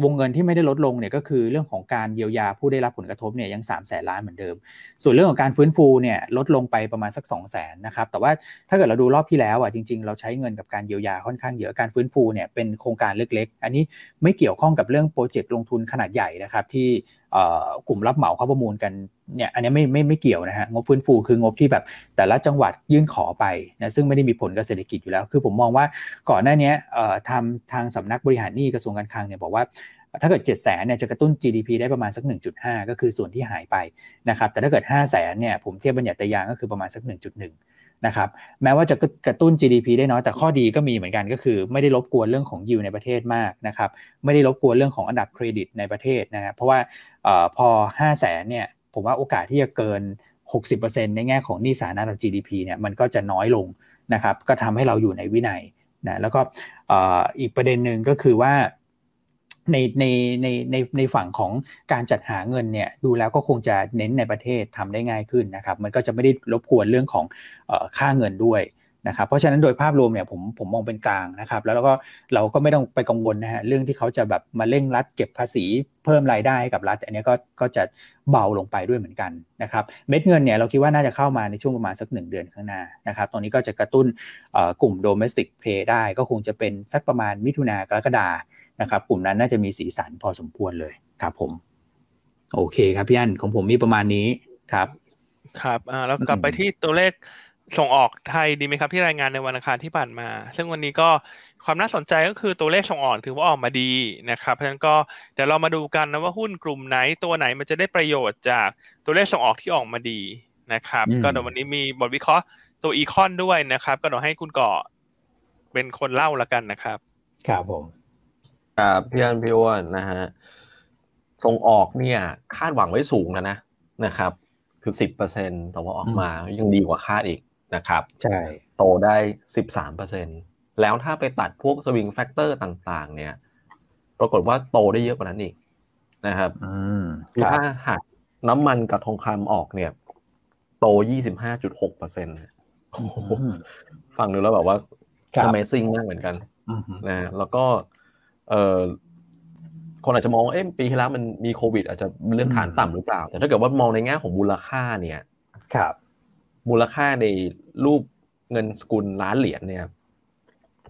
Speaker 1: วงเงินที่ไม่ได้ลดลงเนี่ยก็คือเรื่องของการเยียวยาผู้ได้รับผลกระทบเนี่ยยัง3ามแสนล้านเหมือนเดิม ส่วนเรื่องของการฟื้นฟูเนี่ยลดลงไปประมาณสัก2องแสนนะครับ แต่ว่าถ้าเกิดเราดูรอบที่แล้วอะจริงๆ เราใช้เงินกับการเยียวยาค่อนข้างเยอะ การฟื้นฟูเนี่ยเป็นโครงการเล็กๆ อันนี้ไม่เกี่ยวข้องกับเรื่องโปรเจกต์ลงทุนขนาดใหญ่นะครับที่ กลุ่มรับเหมาเขาประมูลกันเนี่ยอันนี้ไม่ไม่ไม่เกี่ยวนะฮะงบฟื้นฟูคืองบที่แบบแต่ละจังหวัดยื่นขอไปนะซึ่งไม่ได้มีผลกับเศรษฐกิจอยู่แล้ว คือผมมองว่าก่อนหน้านี้ทำทางสำนักบริหารหนี้กระทรวงการคลังเนี่ยบอกว่าถ้าเกิด 7 0 0แสนเนี่ยจะกระตุ้น GDP ได้ประมาณสัก 1.5 ก็คือส่วนที่หายไปนะครับแต่ถ้าเกิด 5 0 0แสนเนี่ยผมเทียบบัญญัติยางก็คือประมาณสัก 1.1 นะครับแม้ว่าจะกระตุ้น GDP ได้น้อยแต่ข้อดีก็มีเหมือนกันก็คือ ไม่ได้รบกวนเรื่องของยิวในประเทศมากนะครับไม่ได้รบกวนเรื่องของอันดับเครดิตในประเทศนะครับเพราะว่าออพอ 5 0 0แสนเนี่ยผมว่าโอกาสที่จะเกิน 60%ในแง่ของหนี้สาธารณะต่อ GDP เนี่ยมันก็จะน้อยลงนะครับก็ทำให้เราอยู่ในวินัยนะแล้วก็อีกประเด็นหนึ่งก็คือว่า ในในในในในฝั่งของการจัดหาเงินเนี่ยดูแล้วก็คงจะเน้นในประเทศทำได้ง่ายขึ้นนะครับ มันก็จะไม่ได้รบกวนเรื่องของออค่าเงินด้วยนะครับเพราะฉะนั้นโดยภาพรวมเนี่ยผมผมมองเป็นกลางนะครับ แล้วเราก็เราก็ไม่ต้องไปกังวลนะฮะเรื่องที่เขาจะแบบมาเร่งรัดเก็บภาษีเพิ่มรายได้ให้กับรัฐ อันนี้ก็ก็จะเบาลงไปด้วยเหมือนกันนะครับเม็ดเงินเนี่ยเราคิดว่าน่าจะเข้ามาในช่วงประมาณสักหนึ่งเดือนข้างหน้านะครับตรงนี้ก็จะกระตุ้นกลุ่ม domestic play ได้ก็คงจะเป็นสักประมาณมิถุนากรกฎา นะครับกลุ่มนั้นน่าจะมีสีสันพอสมควรเลยครับผม โอเคครับพี่อันของผมมีประมาณนี้ครับ
Speaker 2: ครับอ่าแล้วกลับไปที่ตัวเลขส่งออกไทยดีไหมครับที่รายงานในวันอังคารที่ผ่านมา ซึ่งวันนี้ก็ความน่าสนใจก็คือตัวเลขส่งออกถือว่าออกมาดีนะครับเพราะฉะนั้นก็เดี๋ยวเรามาดูกันนะว่าหุ้นกลุ่มไหนตัวไหนมันจะได้ประโยชน์จากตัวเลขส่งออกที่ออกมาดีนะครับ
Speaker 1: อืม
Speaker 2: ก็เดี๋ยววันนี้มีบทวิเคราะห์ตัวอีคอนด้วยนะครับ ก็เดี๋ยวให้คุณก่อเป็นคนเล่าละกันนะครับ
Speaker 1: ครับผม
Speaker 3: ครับพี่อันพี่อ้วนนะฮะส่งออกเนี่ย คาดหวังไว้สูงนะนะนะครับ คือสิบเปอร์เซ็นแต่ว่าออกมายังดีกว่าคาดอีกนะครับ
Speaker 1: ใช่
Speaker 3: โตได้สิบสามเปอร์เซ็นแล้วถ้าไปตัดพวก swing factor ต่าง ๆ เนี่ย ปรากฏว่าโตได้เยอะกว่านั้นอีกนะครับ
Speaker 1: อืม
Speaker 3: คือ
Speaker 1: ครับ
Speaker 3: ถ้าหักน้ำมันกับทองคำออกเนี่ย โตยี่สิบห้าจุดหกเปอร์เซ็นต์
Speaker 1: อืม
Speaker 3: ฟังดูแล้วแบบว่า
Speaker 1: ครับ
Speaker 3: amazing มากเหมือนกัน
Speaker 1: อืม
Speaker 3: นะฮะแล้วก็ เออคนอาจจะมองว่าเอ๊ะปีที่แล้วมันมีโควิด อาจจะเรื่องฐานต่ำหรือเปล่า แต่ถ้าเกิดว่ามองในแง่ของมูลค่าเนี่ย
Speaker 1: ครับ
Speaker 3: มูลค่าในรูปเงินสกุลล้านเหรียญเนี่ย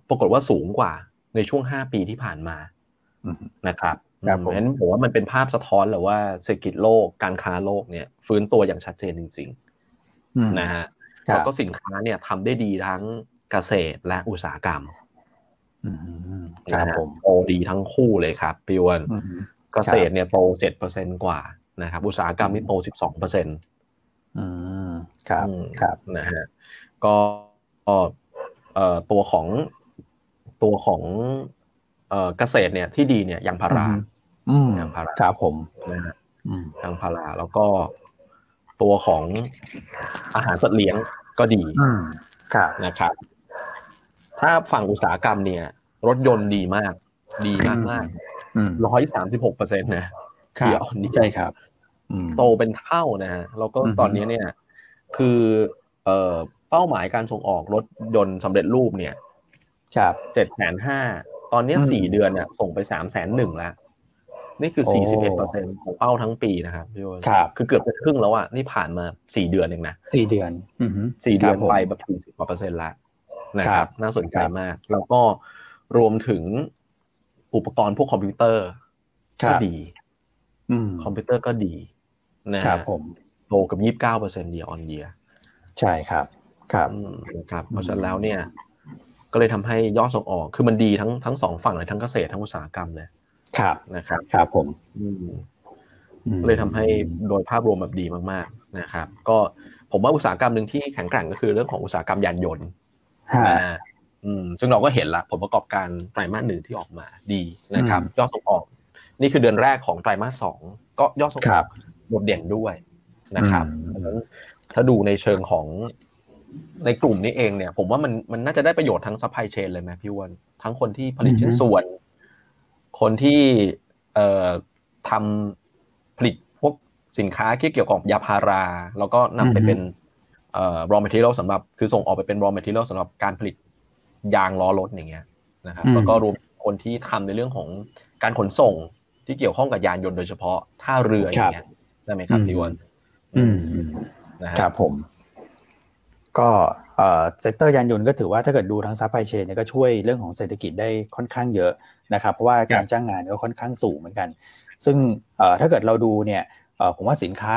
Speaker 3: ปรากฏว่าสูงกว่าในช่วงห้าปีที่ผ่านมา
Speaker 1: อืม
Speaker 3: นะครับ
Speaker 1: ครับผม
Speaker 3: เพราะฉะนั้นผมว่ามันเป็นภาพสะท้อนเลยว่าเศรษฐกิจโลกการค้าโลกเนี่ย ฟื้นตัวอย่างชัดเจนจริง
Speaker 1: อืม
Speaker 3: ๆนะฮะ
Speaker 1: ครั
Speaker 3: แล้ว
Speaker 1: บ
Speaker 3: ก็สินค้าเนี่ยทำได้ดีทั้งเกษตรและอุตสาหกรรม
Speaker 1: อืม ครับ
Speaker 3: นะฮะ
Speaker 1: ผม
Speaker 3: โตดีทั้งคู่เลยครับพี่อ้วน
Speaker 1: อืม
Speaker 3: เกษตรเนี่ยโตเจ็ดเปอร์เซ็นกว่านะครับอุตสาหกรรมนี่โตสิบสองเปอร์เซ็นต์
Speaker 1: อืมครับครับ
Speaker 3: นะฮะก็ก็เอ่อตัวของตัวของเอ่อเกษตรเนี่ยที่ดีเนี่ยยางพารา
Speaker 1: อืม
Speaker 3: ยางพารา
Speaker 1: ครับผม
Speaker 3: นะฮะ
Speaker 1: อืม
Speaker 3: ยางพาราแล้วก็ตัวของอาหารสัตว์เลี้ยงก็ดี
Speaker 1: อืมครับ
Speaker 3: นะครับ ถ้าฝั่งอุตสาหกรรมเนี่ย รถยนต์ดีมาก ดีมากมาก
Speaker 1: อืม
Speaker 3: ร้อยสามสิบหกเปอร์เซ็นต์นะ
Speaker 1: ครั
Speaker 3: เดี๋
Speaker 1: บ
Speaker 3: ยวนี่
Speaker 1: ใช่ครับอืม
Speaker 3: โตเป็นเท่านะฮะแล้วก็
Speaker 1: อือฮึ
Speaker 3: ตอนนี้เนี่ย คือเอ่อเป้าหมายการส่งออกรถยนต์สำเร็จรูปเนี่ย
Speaker 1: ครับ
Speaker 3: เจ็ดแสนห้าตอนเนี้ย
Speaker 1: อืม
Speaker 3: สี่เดือนเนี่ยส่งไปสามแสนหนึ่งแล้วนี่คือ
Speaker 1: โอ้
Speaker 3: สี่สิบเอ็ดเปอร์เซ็นของเป้าทั้งปีนะครับพี่โอ้น
Speaker 1: ครับ
Speaker 3: คือเกือบจะครึ่งแล้วอะนี่ผ่านมาสี่เดือนเองนะ
Speaker 1: สี่เดือนอืม
Speaker 3: สี่เดือน
Speaker 1: ครับผม
Speaker 3: ไปแบบสี่สิบกว่าเปอร์เซ็นต์ละ นะค
Speaker 1: ครั
Speaker 3: รับ
Speaker 1: บ
Speaker 3: น่าสนใจ
Speaker 1: ครับ
Speaker 3: มาก แล้วก็รวมถึงอุปกรณ์พวกคอมพิวเตอร์
Speaker 1: ครั
Speaker 3: ก็
Speaker 1: บ
Speaker 3: ดี
Speaker 1: อืม
Speaker 3: คอมพิวเตอร์ก็ดีนะ
Speaker 1: ครั
Speaker 3: ฮะ
Speaker 1: บผม
Speaker 3: โตกับยี่สิบเก้าเปอร์เซ็นต์เดียออนเดีย
Speaker 1: ใช่ครับ ครับ
Speaker 3: นะครับ เพราะฉะนั้นแล้วเนี่ย ก็เลยทำให้ยอดส่งออก คือมันดีทั้งทั้งสองฝั่งเลยทั้งเกษตรทั้งอุตสาหกรรมเลย
Speaker 1: ครับ
Speaker 3: นะครับ
Speaker 1: ครับผม
Speaker 3: อืม
Speaker 1: อืม
Speaker 3: เลยทำให้โดยภาพรวมแบบดีมาก ๆ นะครับ ก็ผมว่าอุตสาหกรรมหนึ่งที่แข็งแกร่งก็คือเรื่องของอุตสาหกรรมยานยนต์
Speaker 1: ฮะ
Speaker 3: นะ อืมซึ่งเราก็เห็นละผลประกอบการไตรมาสหนึ่งที่ออกมาดีนะครับยอดส่งออก นี่คือเดือนแรกของไตรมาสสองก็ยอดส่งออกโดดเด่นด้วยนะครับถ้าดูในเชิงของในกลุ่มนี้เองเนี่ย ผมว่ามันมันน่าจะได้ประโยชน์ทั้ง supply chain เลยไหมพี่วันทั้งคนที่ผลิตชิ้นส่วน คนที่เอ่อทำผลิตพวกสินค้าที่เกี่ยวกับยาพารา แล้วก็นำไปเป็นเอ่อ raw material สำหรับคือส่งออกไปเป็น raw material สำหรับการผลิตยางล้อรถอย่างเงี้ยนะครับแล้วก็รวมคนที่ทำในเรื่องของการขนส่งที่เกี่ยวข้องกับยานยนต์โดยเฉพาะท่าเรืออย่างเงี้ยใช่ไหมครับพี่วัน
Speaker 1: อืมครับผม ก็เอ่อ sector ยานยนต์ก็ถือว่าถ้าเกิดดูทั้ง supply chain เนี่ยก็ช่วยเรื่องของเศรษฐกิจได้ค่อนข้างเยอะนะครับเพราะว่าการจ้างงานก็ค่อนข้างสูงเหมือนกัน ซึ่งเอ่อถ้าเกิดเราดูเนี่ยเอ่อ ผมว่าสินค้า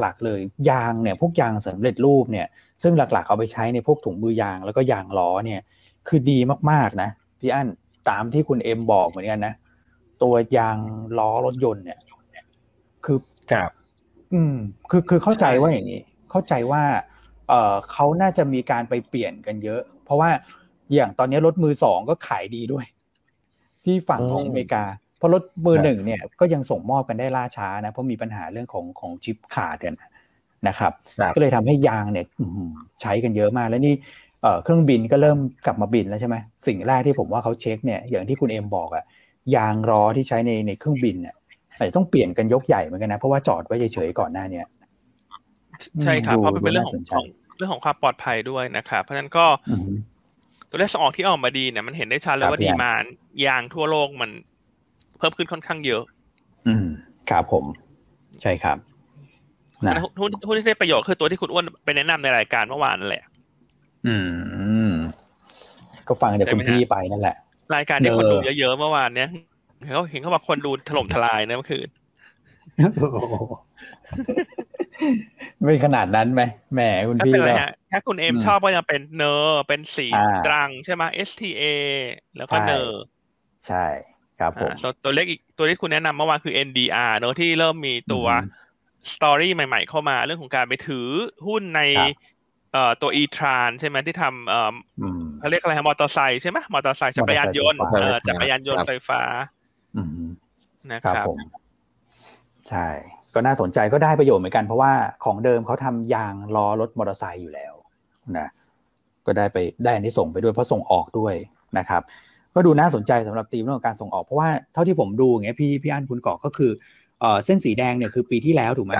Speaker 1: หลักๆ เลยยางเนี่ยพวกยางสำเร็จรูปเนี่ยซึ่งหลักๆเอาไปใช้ในพวกถุงมือยางแล้วก็ยางล้อเนี่ยคือดีมากๆนะพี่อั้นตามที่คุณเอ็มบอกเหมือนกันนะตัวยางล้อรถยนต์เนี่ยคือ
Speaker 3: ครับ
Speaker 1: อืมคือคือเข้าใจว่าอย่างนี้ เข้าใจว่า เอ่อเขาน่าจะมีการไปเปลี่ยนกันเยอะ เพราะว่าอย่างตอนนี้รถมือสองก็ขายดีด้วย ที่ฝั่งของอเมริกา เพราะรถมือหนึ่งเนี่ยก็ยังส่งมอบกันได้ล่าช้านะ เพราะมีปัญหาเรื่องของของชิปขาดกันนะครับ ก็เลยทำให้ยางเนี่ยใช้กันเยอะมากแล้วนี่เครื่องบินก็เริ่มกลับมาบินแล้วใช่ไหมสิ่งแรกที่ผมว่าเขาเช็คเนี่ยอย่างที่คุณเอ็มบอกอะยางล้อที่ใช้ในในเครื่องบินเนี่ยอาจจะต้องเปลี่ยนกันยกใหญ่เหมือนกันนะเพราะว่าจอดไว้เฉยๆก่อนหน้าเนี้ย
Speaker 2: ใช่ครับเพราะเป็นเรื่องของของเรื่องของความปลอดภัยด้วยนะครับเพราะฉะนั้นก็ตัวเลขส่งออกที่ออกมาดีเนี่ยมันเห็นได้ชัดเลยว่าดีมานยางทั่วโลกมัน เพิ่มขึ้นค่อนข้างเยอะ
Speaker 1: อืมครับผม ใช่ครับ
Speaker 2: นะหุ้นหุ้นที่ได้ประโยชน์คือตัวที่คุณอ้วนไปแนะนำในรายการเมื่อวานนั่นแหละ
Speaker 1: อืม ก็ฟังจากคุณพี่ไปนั่นแหละ
Speaker 2: รายการที่คนดูเยอะๆเมื่อวานเนี้ยเขาเห็นเขาบอกคนดูถล่มทลายนะเมื่อคืน
Speaker 1: ไม่ขนาดนั้นไหมแหมคุณพี่ก็
Speaker 2: ถ้าคุณเอ็มชอบก็ยังเป็นเนอร์เป็นสีตรังใช่ไหม STA แล้วก็เนอร์
Speaker 1: ใช่ ครับผม
Speaker 2: ตัวเลขอีกตัวที่คุณแนะนำเมื่อวานคือ NDR เนอะที่เริ่มมีตัว story ใหม่ๆเข้ามาเรื่องของการไปถือหุ้นในเอ่อตัว ETRAN ใช่ไหมที่ทำเอ่อเขาเรียกอะไรมอเตอร์ไซค์ใช่ไหมมอเตอร์ไซค์จักรยานยนต์เออจักรยานยนต์ไฟฟ้านะครับผม
Speaker 1: ใช่ก็น่าสนใจก็ได้ประโยชน์เหมือนกันเพราะว่าของเดิมเขาทำยางล้อรถมอเตอร์ไซค์อยู่แล้วนะก็ได้ไปได้ที่ส่งไปด้วยเพราะส่งออกด้วยนะครับ ก็ดูน่าสนใจสำหรับทีมเรื่องการส่งออกเพราะว่าเท่าที่ผมดูอย่างเงี้ยพี่พี่อันคุณกาะก็คือเออเส้นสีแดงเนี่ยคือปีที่แล้วถูกไหม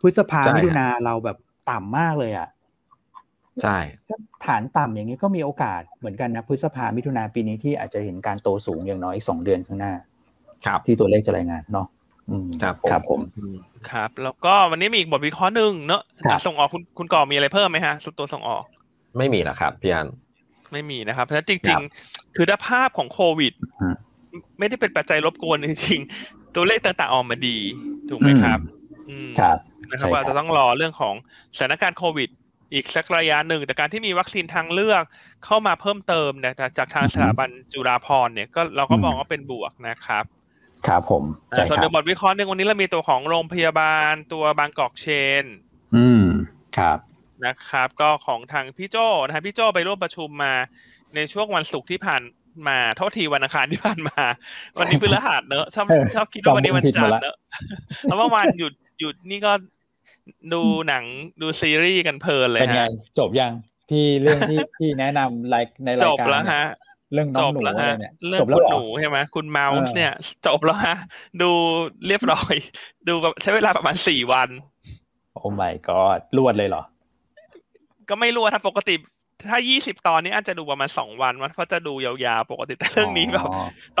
Speaker 1: พฤษภามิถุนาเราแบบต่ำมากเลยอะ
Speaker 3: ใช่
Speaker 1: ฐานต่ำอย่างนี้ก็มีโอกาสเหมือนกันนะพฤษภามิถุนาปีนี้ที่อาจจะเห็นการโตสูงอย่างน้อยอีกสองเดือนข้างหน้า
Speaker 3: ครับ
Speaker 1: ที่ตัวเลขจะรายงานเนาะ
Speaker 3: ครับ
Speaker 1: ครับผม
Speaker 2: ครับ แล้วก็วันนี้มีอีกบทวิเคราะห์หนึ่งเนอะส่งออกคุณคุณก่อมีอะไรเพิ่มไหมฮะสุดตัวส่งออก
Speaker 3: ไม่มีแล้วครับพี่อัน
Speaker 2: ไม่มีนะครับเพราะจริง ๆ คือถ้าภาพของโควิดไม่ได้เป็นปัจจัยรบกวนจริงๆ ตัวเลขต่างๆออกมาดี ถูกไหมครับ
Speaker 1: ครับ
Speaker 2: นะครับว่าจะต้องรอเรื่องของสถานการณ์โควิด อีกสักระยะหนึ่ง แต่การที่มีวัคซีนทางเลือกเข้ามาเพิ่มเติมนะจากทางสถาบันจุฬาภรณ์เนี่ยก็เราก็มองว่าเป็นบวกนะครับ
Speaker 1: ครับผม
Speaker 2: ส่วนในบทวิเคราะห์หนึ่งวันนี้เรามีตัวของโรงพยาบาลตัวบางกอกเชน
Speaker 1: อืมครับ
Speaker 2: นะครับ ก็ของทางพี่โจนะฮะพี่โจไปร่วมประชุมมา ในช่วงวันศุกร์ที่ผ่านมาโทษทีวันอังคารที่ผ่านมา วันนี้พฤหัสเนอะชอบชอบคิดว่าวันนี้วันจันทร์เนอะเพราะเมื่อวานหยุดหยุดนี่ก็ดูหนังดูซีรีส์กันเพลินเลยฮะ
Speaker 1: จบยังที่เรื่องที่ที่แนะนำไลฟ์ในรายการ
Speaker 2: จบแล้วฮะ
Speaker 1: เรื่องน้องหนูเนี่ย
Speaker 2: เรื่องคุณหนูใช่ไหมคุณเมาส์เนี่ย จบแล้วฮะดูเรียบร้อย ดูใช้เวลาประมาณสี่วัน
Speaker 1: โอ้ my god รวดเลยเหรอ
Speaker 2: ก็ไม่รวดถ้าปกติ ถ้ายี่สิบตอนนี้อาจจะดูประมาณสองวันเพราะจะดูยาวๆ ปกติแต่เรื่องนี้แบบ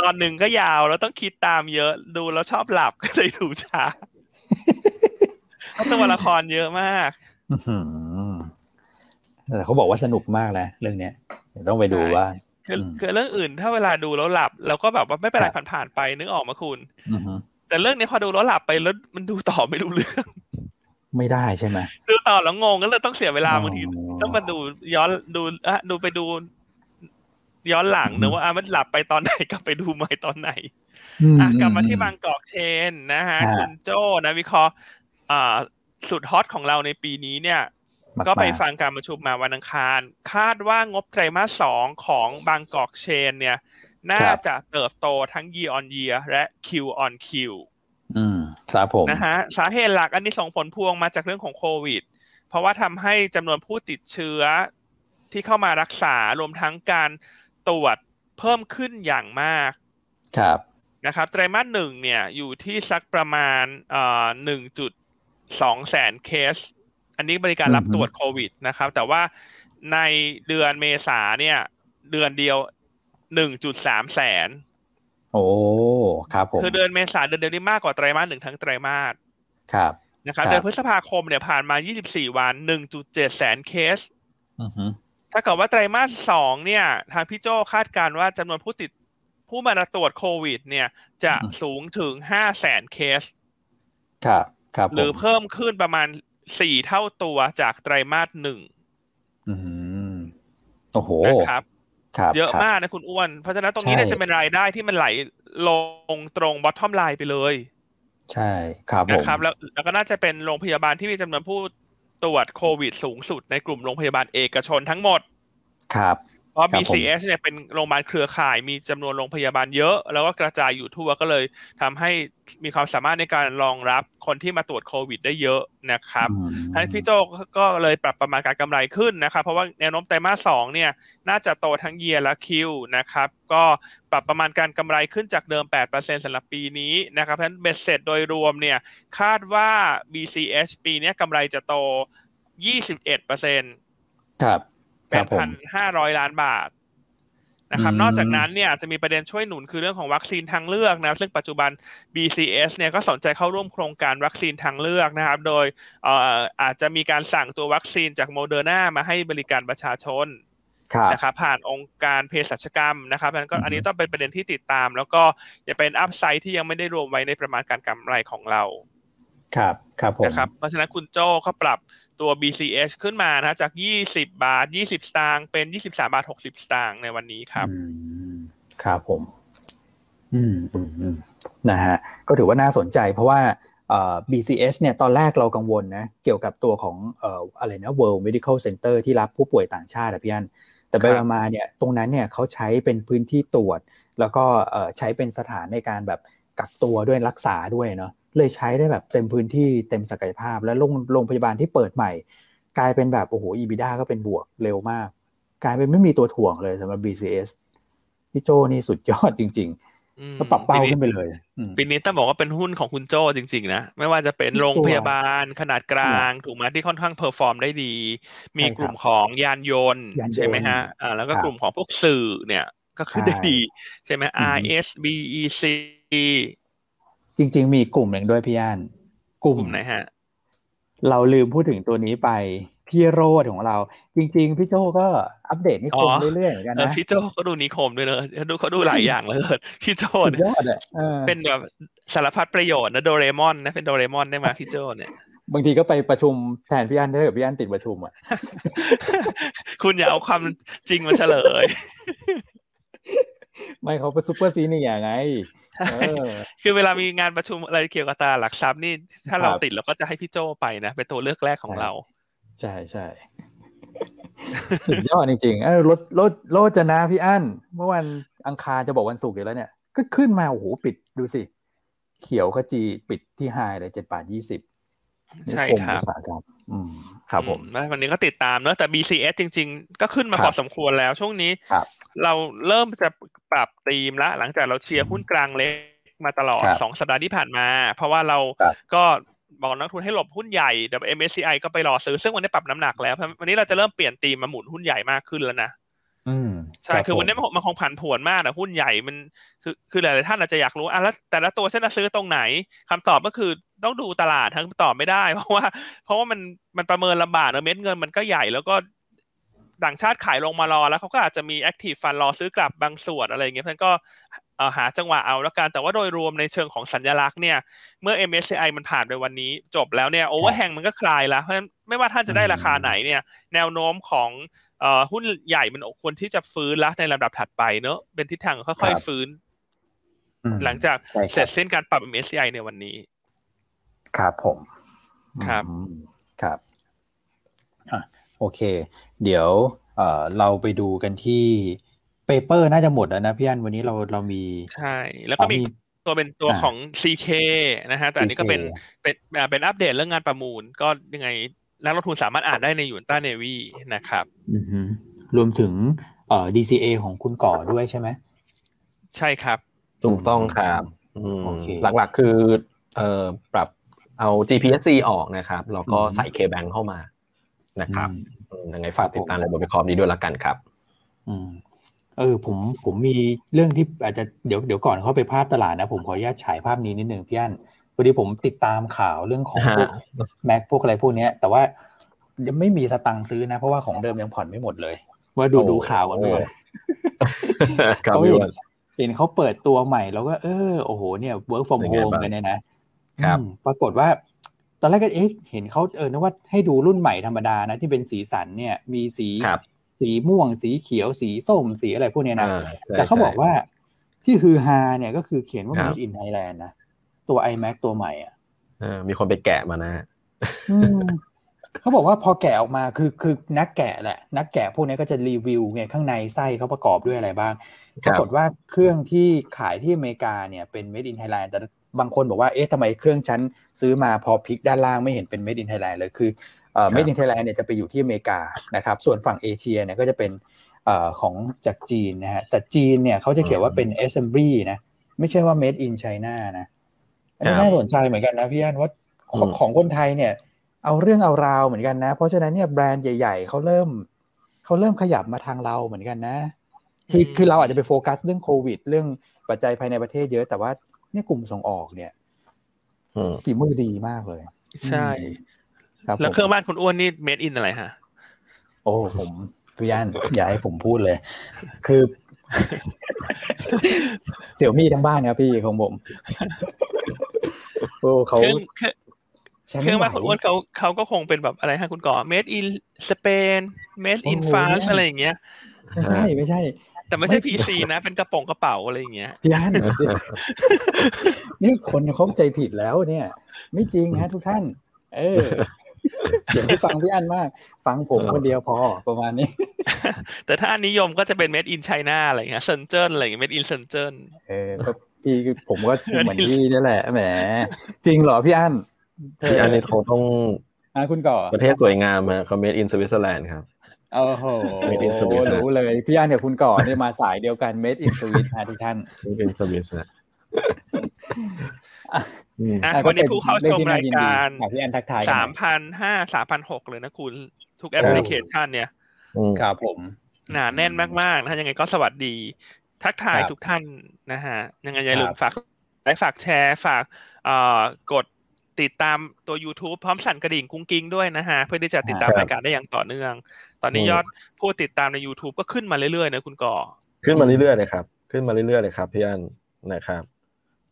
Speaker 2: ตอนหนึ่งก็ยาวแล้วต้องคิดตามเยอะ ดูแล้วชอบหลับก็เลยดูช้าเพราะตัวละครเยอะมาก
Speaker 1: แต่เขาบอกว่าสนุกมากนะเรื่องเนี้ยต้องไปดูว่า
Speaker 2: คือคือเรื่องอื่นถ้าเวลาดูแล้วหลับเราก็แบบว่าไม่เป็นไรผ่านๆไปนึกออกมาคุณแต่เรื่องนี้พอดูแล้วหลับไปแล้วมันดูต่อไม่รู้เรื่อง
Speaker 1: ไม่ได้ใช่ไหม
Speaker 2: ดูต่อแล้วงงก็เลยต้องเสียเวลาบางทีต้องมาดูย้อนดูอะดูไปดู ย้อนหลังเนอะว่าอะมันหลับไปตอนไหนกลับไปดูใหม่ตอนไหนอะกลับมาที่บางกอกเชนนะฮะคุณโจนะวิเคราะห์อ่าสุดฮอตของเราในปีนี้เนี่ย ก็ไปฟังการประชุมมาวันอังคาร คาดว่างบไตรมาสสองของบางกอกเชน เนี่ย น่าจะเติบโตทั้ง year on year และ Q on Q
Speaker 1: อืม ครับผม
Speaker 2: นะฮะสาเหตุหลักอันนี้ส่งผลพวงมาจากเรื่องของโควิด เพราะว่าทำให้จำนวนผู้ติดเชื้อที่เข้ามารักษารวมทั้งการตรวจเพิ่มขึ้นอย่างมาก
Speaker 1: ครับ
Speaker 2: นะครับไตรมาสหนึ่งเนี่ยอยู่ที่สักประมาณเอ่อหนึ่งจุดสองแสนเคส อันนี้บริการรับตรวจโควิดนะครับ แต่ว่าในเดือนเมษาเนี่ย เดือนเดียวหนึ่งจุดสามแสน
Speaker 1: โอ้ครับผม
Speaker 2: คือเดือนเมษาเดือนเดียวนี่มากกว่าไตรมาสหนึ่งทั้งไตรมาส
Speaker 1: ครับ
Speaker 2: นะครับเดือนพฤษภาคมเนี่ยผ่านมายี่สิบสี่วันหนึ่งจุดเจ็ดแสนเคสถ้าเกิดว่าไตรมาสสองเนี่ย ทางพี่โจคาดการว่าจำนวนผู้ติดผู้มาตรวจโควิด เนี่ย จะสูงถึงห้าแสนเคส
Speaker 1: ครับ ครับ
Speaker 2: หรือเพิ่มขึ้นประมาณสี่เท่าตัวจากไตรมาสหนึ่ง
Speaker 1: อืมโอ้โห
Speaker 2: นะครับ เยอะมากนะคุณอ้วน เพราะฉะนั้นตรงนี้เนี่ยจะเป็นรายได้ที่มันไหลลงตรงบอททอมไลน์ไปเลย
Speaker 1: ใช่ครับ
Speaker 2: นะครับแล้วแล้วก็น่าจะเป็นโรงพยาบาลที่มีจำนวนผู้ตรวจโควิดสูงสุดในกลุ่มโรงพยาบาลเอกชนทั้งหมด
Speaker 1: ครับ
Speaker 2: เพราะ BCS เนี่ยเป็นโรงพยาบาลเครือข่าย มีจำนวนโรงพยาบาลเยอะ แล้วก็กระจายอยู่ทั่วก็เลยทำให้มีความสามารถในการรองรับคนที่มาตรวจโควิด ได้เยอะนะครับท่านพี่โจก็เลยปรับประมาณการกำไรขึ้นนะครับ เพราะว่าแนวโน้มไตรมาสสองเนี่ยน่าจะโตทั้งเยียและคิวนะครับ ก็ปรับประมาณการกำไรขึ้นจากเดิม 8%สำหรับปีนี้นะครับเพราะฉะนั้นเบ็ดเสร็จโดยรวมเนี่ยคาดว่า BCS ปีนี้กำไรจะโต 21%
Speaker 1: ครับ
Speaker 2: เป็นพันห้าร้อยล้านบาทนะครับนอกจากนั้นเนี่ยจะมีประเด็นช่วยหนุนคือเรื่องของวัคซีนทางเลือกนะซึ่งปัจจุบัน BCS เนี่ยก็สนใจเข้าร่วมโครงการวัคซีนทางเลือกนะครับ โดยอาจจะมีการสั่งตัววัคซีนจากโมเดอร์นามาให้บริการประชาชนนะครับผ่านองค์การเภสัชกรรมนะครับนั้นก็อันนี้ต้องเป็นประเด็นที่ติดตาม แล้วก็จะเป็นอัพไซด์ที่ยังไม่ได้รวมไว้ในประมาณการกำไรของเรา
Speaker 1: ครับครับผม
Speaker 2: นะครับเพราะฉะนั้นคุณโจ้เขาปรับ ตัว BCH ขึ้นมานะจาก 20 บาท 20 สตางค์เป็น 23 บาท 60 สตางค์ในวันนี้ครับ
Speaker 1: ครับผม อืมอืมนะฮะก็ถือว่าน่าสนใจเพราะว่า BCH เนี่ยตอนแรกเรากังวลนะเกี่ยวกับตัวของเอ่ออะไรนะ World Medical Center ที่รับผู้ป่วยต่างชาติอะพี่อันแต่ไปมาเนี่ยตรงนั้นเนี่ยเขาใช้เป็นพื้นที่ตรวจ แล้วก็ใช้เป็นสถานที่ในการแบบกักตัวด้วยรักษาด้วยเนาะ เลยใช้ได้แบบเต็มพื้นที่เต็มศักยภาพ และโรงโรงพยาบาลที่เปิดใหม่ กลายเป็นแบบโอ้โห EBITDA ก็เป็นบวกเร็วมาก กลายเป็นไม่มีตัวถ่วงเลยสำหรับ BCH พี่โจนี่สุดยอดจริง ๆ ก็ปรับเป้าขึ้นไปเลย
Speaker 2: ปีนี้ต้องบอกว่าเป็นหุ้นของคุณโจจริง ๆ นะ ไม่ว่าจะเป็นโรงพยาบาลขนาดกลาง ถูกไหมที่ค่อนข้าง perform ได้ดี มีกลุ่มของยานยนต์ใช่ไหมฮะอ่าแล้วก็กลุ่มของพวกสื่อเนี่ยก็ขึ้นได้ดี ใช่ไหม RSBEC
Speaker 1: จริง ๆ มีกลุ่มหนึ่งด้วยพี่อัน
Speaker 2: กลุ่มไหนฮะ
Speaker 1: เราลืมพูดถึงตัวนี้ไปพี่โรดของเรา จริง ๆ พี่โจก็อัปเดตนิคมเรื่อยๆเหมือนกันนะ
Speaker 2: พี่โจก็ดูนิคมด้วยเนอะดูเขาดูหลายอย่างเลยพี่โจ
Speaker 1: ยอดอะ
Speaker 2: เป็นแบบสารพัดประโยชน์นะโดเรมอนนะเป็นโดเรมอนได้ไหมพี่โจเนี่ย
Speaker 1: บางทีก็ไปประชุมแทนพี่อันได้แบบพี่อันติดประชุมอะ
Speaker 2: คุณอย่าเอาความจริงมาเฉลย
Speaker 1: ไม่เขาเป็นซูเปอร์ซีนี่อย่างไง
Speaker 2: คือเวลามีงานประชุมอะไรเกี่ยวกับตลาดหลักทรัพย์นี่ ถ้าเราติดเราก็จะให้พี่โจไปนะ เป็นตัวเลือกแรกของเรา
Speaker 1: ใช่ใช่สุดยอดจริงๆเออรถรถรถจะนะพี่อั้น เมื่อวันอังคารจะบอกวันศุกร์อยู่แล้วเนี่ย ก็ขึ้นมา โอ้โห ปิดดูสิ เขียวขจีปิดที่ไฮเลยเจ็ดบาทยี่สิบ
Speaker 2: ใช่ครับ
Speaker 1: อืมครับผม
Speaker 2: วันนี้ก็ติดตามเนอะแต่ BCS จริง ๆ ก็ขึ้นมาพอสมควรแล้วช่วงนี้
Speaker 1: ครับ
Speaker 2: เราเริ่มจะปรับธีมละ หลังจากเราเชียร์หุ้นกลางเล็กมาตลอดสองสัปดาห์ที่ผ่านมา เพราะว่าเราก็บอกนักทุนให้หลบหุ้นใหญ่แต่ MSCI ก็ไปรอซื้อ ซึ่งวันนี้ปรับน้ำหนักแล้ว วันนี้เราจะเริ่มเปลี่ยนธีมมาหมุนหุ้นใหญ่มากขึ้นแล้วนะใช่ คือวันนี้มันคงผันผวนมากนะหุ้นใหญ่มัน คือคือหลายๆท่านอาจจะอยากรู้อะแล้วแต่ละตัวฉันจะซื้อตรงไหนคำตอบก็คือต้องดูตลาดทั้งตอบไม่ได้ เพราะว่า เพราะว่ามันมันประเมินลำบากเนอะเม็ดเงินมันก็ใหญ่แล้วก็ ต่างชาติขายลงมารอแล้วเขาก็อาจจะมี active fund รอซื้อกลับบางส่วนอะไรอย่างเงี้ยเพราะงั้นก็หาจังหวะเอาแล้วกันแต่ว่าโดยรวมในเชิงของสัญลักษณ์เนี่ย เมื่อ MSCI มันผ่านไปวันนี้ จบแล้วเนี่ย overhang มันก็คลายแล้วเพราะฉะนั้นไม่ว่าท่านจะได้ราคาไหนเนี่ย แนวโน้มของหุ้นใหญ่มันควรที่จะฟื้นแล้วในลำดับถัดไปเนอะเป็นทิศทางค่อยๆฟื้น หลังจากเสร็จสิ้นการปรับ MSCI ในวันนี้
Speaker 1: ครับผม
Speaker 2: ครับ
Speaker 1: ครับ อะโอเค เดี๋ยวเอ่อเราไปดูกันที่เปเปอร์น่าจะหมดแล้วนะพี่อันวันนี้เราเรามี
Speaker 2: ใช่ แล้วก็มีตัวเป็นตัวของ CK นะฮะแต่อันนี้ก็เป็นเป็นเป็นอัปเดตเรื่องงานประมูล ก็ยังไงนักลงทุนสามารถอ่านได้ในยูนต้าเนวีนะครับ
Speaker 1: รวมถึงเอ่อ DCA ของคุณก่อด้วยใช่ไหม
Speaker 2: ใช่ครับ
Speaker 3: ถูกต้องครับหลักๆคือเอ่อปรับเอา GPSC ออกนะครับ แล้วก็ใส่ K-Bank เข้ามา นะครับยังไงฝากติดตามในบทวิเคราะห์นี้ด้วยละกันครับ
Speaker 1: อืมเออผมผมมีเรื่องที่อาจจะเดี๋ยวเดี๋ยวก่อนเข้าไปภาพตลาดนะ ผมขออนุญาตฉายภาพนี้นิดหนึ่งพี่อันพอดีผมติดตามข่าวเรื่องของพวกแม็กพวกอะไรพวกนี้แต่ว่ายังไม่มีสตังค์ซื้อนะ เพราะว่าของเดิมยังผ่อนไม่หมดเลย ว่าดูดูข่าวกันเลยเขาเห็นเห็นเขาเปิดตัวใหม่แล้วก็เออโอ้โหเนี่ย work from home กันเนี่ยนะครับปรากฏว่า ตอนแรกก็เอ๊ะเห็นเขาเออนึกว่าให้ดูรุ่นใหม่ธรรมดานะที่เป็นสีสันเนี่ย มีสีสีม่วง สีเขียว สีส้ม สีอะไรพวกนี้นะแต่เขาบอกว่าที่ฮือฮาเนี่ยก็คือเขียนว่า made in Thailand นะ ตัว iMac ตัวใหม่อะ
Speaker 3: มีคนไปแกะมานะ
Speaker 1: เขาบอกว่าพอแกะออกมาคือคือนักแกะแหละ นักแกะพวกนี้ก็จะรีวิวเนี่ยข้างในไส้เขาประกอบด้วยอะไรบ้างปรากฏว่าเครื่องที่ขายที่อเมริกาเนี่ยเป็น made in Thailand แต่ บางคนบอกว่าเอ๊ะทำไมเครื่องฉันซื้อมาพอพลิกด้านล่างไม่เห็นเป็น made in Thailand เลยคือเมดินเทแลนด์เนี่ยจะไปอยู่ที่อเมริกานะครับส่วนฝั่งเอเชียเนี่ยก็จะเป็นของจากจีนนะฮะแต่จีนเนี่ยเขาจะเขียนว่าเป็น assembly นะไม่ใช่ว่า made in China นะอันนี้น่าสนใจเหมือนกันนะพี่อันว่าของคนไทยเนี่ย เอาเรื่องเอาราวเหมือนกันนะ เพราะฉะนั้นเนี่ยแบรนด์ใหญ่ ๆเขาเริ่มเขาเริ่มขยับมาทางเราเหมือนกันนะคือคือเราอาจจะไปโฟกัสเรื่องโควิด เรื่องปัจจัยภายในประเทศเยอะแต่ว่า เนี่ยกลุ่มส่งออกเนี่ยฝีมือดีมากเลย
Speaker 2: ใช่แล้วเครื่องบ้านคุณอ้วนนี่เมดอินอะไรฮะ
Speaker 1: โอ้ผมพี่ย่านอย่าให้ผมพูดเลย คือเสี่ยวมี่ทั้งบ้านครับพี่ของผมโอ้เขา
Speaker 2: เครื่องบ้านคุณอ้วนเขาเขาก็คงเป็นแบบอะไรฮะคุณก่อเมดอินสเปนเมดอินฟรานซ์อะไรอย่างเงี้ย
Speaker 1: ไม่ใช่ไม่ใช่
Speaker 2: แต่ไม่ใช่พีซีนะ เป็นกระป๋องกระเป๋าอะไรอย่างเงี้ย
Speaker 1: ย่านนี่คนเข้าใจผิดแล้วเนี่ย ไม่จริงฮะทุกท่าน เออเสียงที่ฟังพี่อันมาก ฟังผมคนเดียวพอประมาณนี้
Speaker 2: แต่ถ้าอันนิยมก็จะเป็น made in China อะไรเงี้ยเซนเจิ้นอะไรเงี้ย made in เซนเจิ้น
Speaker 1: เออพี่ผมก็เหมือนพี่นี่แหละแหม จริงเหรอพี่อัน
Speaker 3: พี่อันนี่เขาต้อง
Speaker 1: อ่าคุณก่อ
Speaker 3: ประเทศสวยงามฮะเขา made in Switzerland ครับ
Speaker 1: โอ้โหรู้เลยพี่อันกับคุณก่อเนี่ยมาสายเดียวกัน made in Swiss นะทุกท่าน
Speaker 3: made in Swiss นะ
Speaker 2: วันนี้ผู้เข้าชมรายการ
Speaker 1: สา
Speaker 2: มพันห้าสามพันหกเลยนะคุณ ทุกแอปพลิเคชันเนี่ย
Speaker 1: ครับผม
Speaker 2: หนาแน่นมากๆนะยังไงก็สวัสดี ทักทายทุกท่านนะฮะ ยังไงอย่าลืมฝากไลค์ฝากแชร์ฝากเอ่อกด ติดตามตัว YouTube พร้อมสั่นกระดิ่งกุ้งกิ้งด้วยนะฮะ เพื่อที่จะติดตามรายการได้อย่างต่อเนื่อง ตอนนี้ยอดผู้ติดตามใน YouTube ก็ขึ้นมาเรื่อยๆนะคุณก่อ
Speaker 3: ขึ้นมาเรื่อยๆเลยครับ ขึ้นมาเรื่อยๆเลยครับพี่อันนะครับ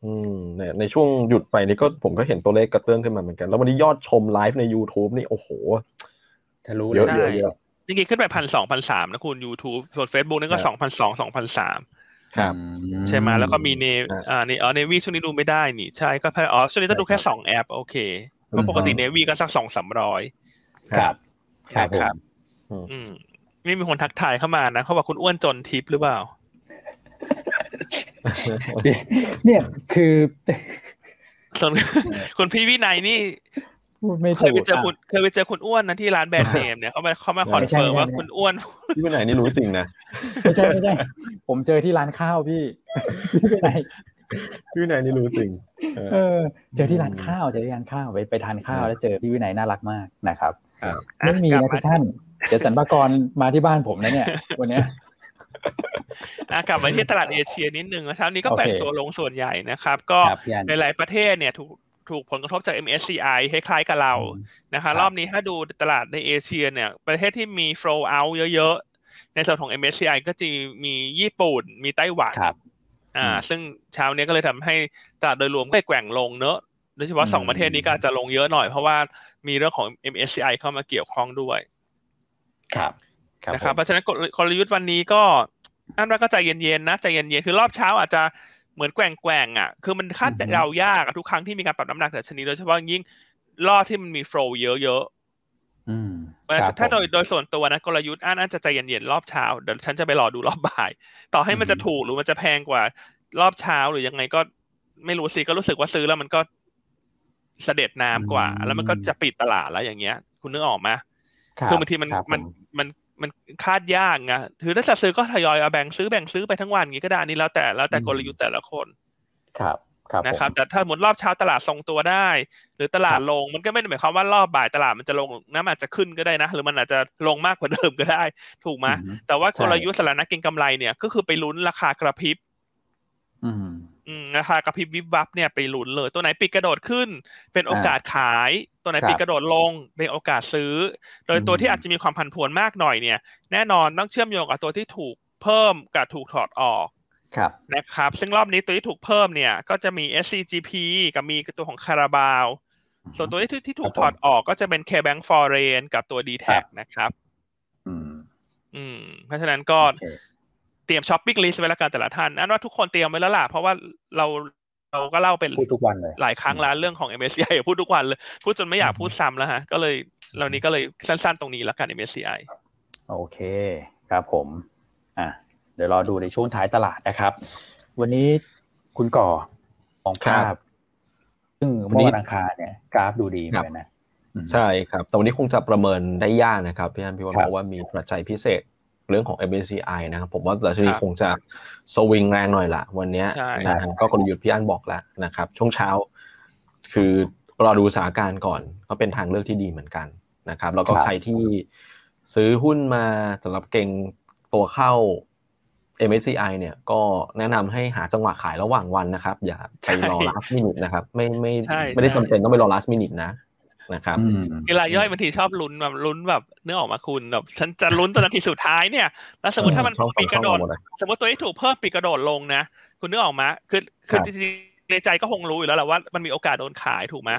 Speaker 3: อืมในในช่วงหยุดไปนี่ก็ผมก็เห็นตัวเลขกระเตื้องขึ้นมาเหมือนกัน แล้ววันนี้ยอดชมไลฟ์ใน YouTube นี่โอ้โห
Speaker 1: ทะลุ
Speaker 3: เยอะเยอะเยอะ
Speaker 2: จริงๆขึ้นไปพันสองพันสามนะคุณ YouTube ส่วน Facebook นี่ก็สองพันสองสองพันสาม
Speaker 3: ครับ
Speaker 2: ใช่ไหมแล้วก็มีเนอ่านี่อ๋อเนวีช่วงนี้ดูไม่ได้นี่ใช่ก็แค่อ๋อช่วงนี้ต้องดูแค่สองแอปโอเคเพราะปกติเนวีก็สักสองสามร้อย
Speaker 1: ครับครับ
Speaker 2: ครับอืมนี่มีคนทักทายเข้ามานะเขาบอกคุณอ้วนจนทิปหรือเปล่า
Speaker 1: เนี่ยคือ
Speaker 2: ส่วนคุณพี่วินัยนี่ เคยไปเจอคุณเคยไปเจอคุณอ้วนนะที่ร้านแบรนด์เนมเนี่ยเขามาเขามา confirm ว่าคุณอ้วน
Speaker 3: พี่วินัยนี่รู้จริงนะ
Speaker 1: ไม่ใช่ไม่ใช่ผมเจอที่ร้านข้าวพี่พี่วินัย
Speaker 3: พี่วินัยนี่รู้จริง
Speaker 1: เออ เจอที่ร้านข้าวเจอที่ร้านข้าวไปไปทานข้าวแล้วเจอพี่วินัยน่ารักมากนะครับไม่มีนะทุกท่าน เดี๋ยวสันปากรมาที่บ้านผมนะเนี่ย วันนี้
Speaker 2: กลับมาที่ตลาดเอเชียนิดนึงเช้านี้ก็แบ่งตัวลงส่วนใหญ่นะครับ ก็ในหลายประเทศเนี่ยถูก ถูกผลกระทบจาก MSCI คล้ายๆกับเรานะคะรอบนี้ถ้าดูตลาดในเอเชียเนี่ย ประเทศที่มี flow out เยอะๆ ในส่วนของ MSCI ก็จะมีญี่ปุ่น มีไต้หวันอ่า ซึ่งเช้านี้ก็เลยทำให้ตลาดโดยรวมก็แกว่งลงเนอะโดยเฉพาะสองประเทศนี้ก็จะลงเยอะหน่อยเพราะว่ามีเรื่องของ MSCI เข้ามาเกี่ยวข้องด้วย
Speaker 1: ครับ
Speaker 2: นะครับเพราะฉะนั้นกลยุทธ์วันนี้ก็อันว่าก็ใจเย็นๆนะใจเย็นๆคือรอบเช้าอาจจะ เหมือนแกว่งๆอะ คือมันคาดเดายากทุกครั้งที่มีการปรับน้ำหนักแต่ชนิดโดยเฉพาะยิ่งรอบที่มันมีโฟล์เยอะๆเอถ้าโดยโดยส่วนตัวนะกลยุทธ์อันอันจะใจเย็นๆรอบเช้าเดี๋ยวฉันจะไปรอดูรอบบ่าย ต่อให้มันจะถูกหรือมันจะแพงกว่ารอบเช้าหรือยังไงก็ไม่รู้สิก็รู้สึกว่าซื้อแล้วมันก็เสด็จน้ำกว่า แล้วมันก็จะปิดตลาดแล้วอย่างเงี้ย คุณนึกออกไหมคือบางทีมันมันมัน มันคาดยากไงถือถ้าจะซื้อก็ทยอยเอาแบ่งซื้อแบ่งซื้อไปทั้งวันงี้ก็ได้นี่แล้วแต่แล้วแต่กลยุทธ์แต่ละคน
Speaker 1: ครับ
Speaker 2: นะครับ แต่ถ้าหมดรอบเช้าตลาดทรงตัวได้ หรือตลาดลงมันก็ไม่ได้หมายความว่ารอบบ่ายตลาดมันจะลงน้ำอาจจะขึ้นก็ได้นะ หรือมันอาจจะลงมากกว่าเดิมก็ได้ ถูกไหมแต่ว่ากลยุทธ์สารนักเก็งกำไรเนี่ยก็คือไปลุ้นราคากระพริบ
Speaker 1: อืม
Speaker 2: ราคากระพริบวิบวับเนี่ยไปลุ้นเลย ตัวไหนปิดกระโดดขึ้น เป็นโอกาสขาย ตัวไหนปิดกระโดดลง เป็นโอกาสซื้อ โดยตัวที่อาจจะมีความผันผวนมากหน่อยเนี่ย แน่นอนต้องเชื่อมโยงกับตัวที่ถูกเพิ่มกับถูกถอดออก
Speaker 1: ครับ
Speaker 2: นะครับ ซึ่งรอบนี้ตัวที่ถูกเพิ่มเนี่ย ก็จะมี SCGP กับมีตัวของคาราบาว ส่วนตัวที่ที่ถูกถอดออกก็จะเป็น KBank Foreign กับตัว d t แทนะครับ
Speaker 1: อืม
Speaker 2: อืม เพราะฉะนั้นก็ เตรียมช้อปปิ้งลิสต์ไว้แล้วกันแต่ละท่านอันว่าทุกคนเตรียมไว้แล้วล่ะ เพราะว่าเราเราก็เล่าเป็น
Speaker 1: พูดทุกวันเลย
Speaker 2: หลายครั้งแล้วเรื่องของ MSCI พูดทุกวันเลย พูดจนไม่อยากพูดซ้ำแล้วฮะ ก็เลยเรานี้ก็เลยสั้นๆตรงนี้แล้วกัน MSCI
Speaker 1: โอเคครับผมอะเดี๋ยวรอดูในช่วงท้ายตลาดนะครับ วันนี้คุณก่อของภาพซึ่งเมื่อวันอังคารเนี่ย กราฟดูดีเหมือนนะ
Speaker 3: ใช่ครับแต่วันนี้คงจะประเมินได้ยากนะครับพี่อันพี่ว่าเพราะว่ามีปัจจัยพิเศษ เรื่องของ MSCI นะครับผมว่าดัชนีคงจะสวิงแรงหน่อยละวันนี้นะฮะก็กลยุทธ์พี่อันบอกแล้วนะครับ ช่วงเช้า คือรอดูสถานการณ์ก่อนก็เป็นทางเลือกที่ดีเหมือนกันนะครับ แล้วก็ใครที่ซื้อหุ้นมาสำหรับเก่งตัวเข้า MSCI เนี่ยก็แนะนำให้หาจังหวะขายระหว่างวันนะครับ อย่าไปรอ last minute นะครับ ไม่ไม่ไม่ได้จำเป็นต้องไปรอ last minute นะ นะครับ
Speaker 2: เวลาย่อยบางทีชอบลุ้นแบบลุ้นแบบเนื้อออกมาคุณแบบฉันจะลุ้นตอนนาทีสุดท้ายเนี่ย แล้วสมมติถ้ามันปีกระโดด สมมติตัวที่ถูกเพิ่มปีกระโดดลงนะ คุณเนื้อออกมาคือคือจริงในใจก็คงรู้อยู่แล้วแหละว่ามันมีโอกาสโดนขายถูกไหม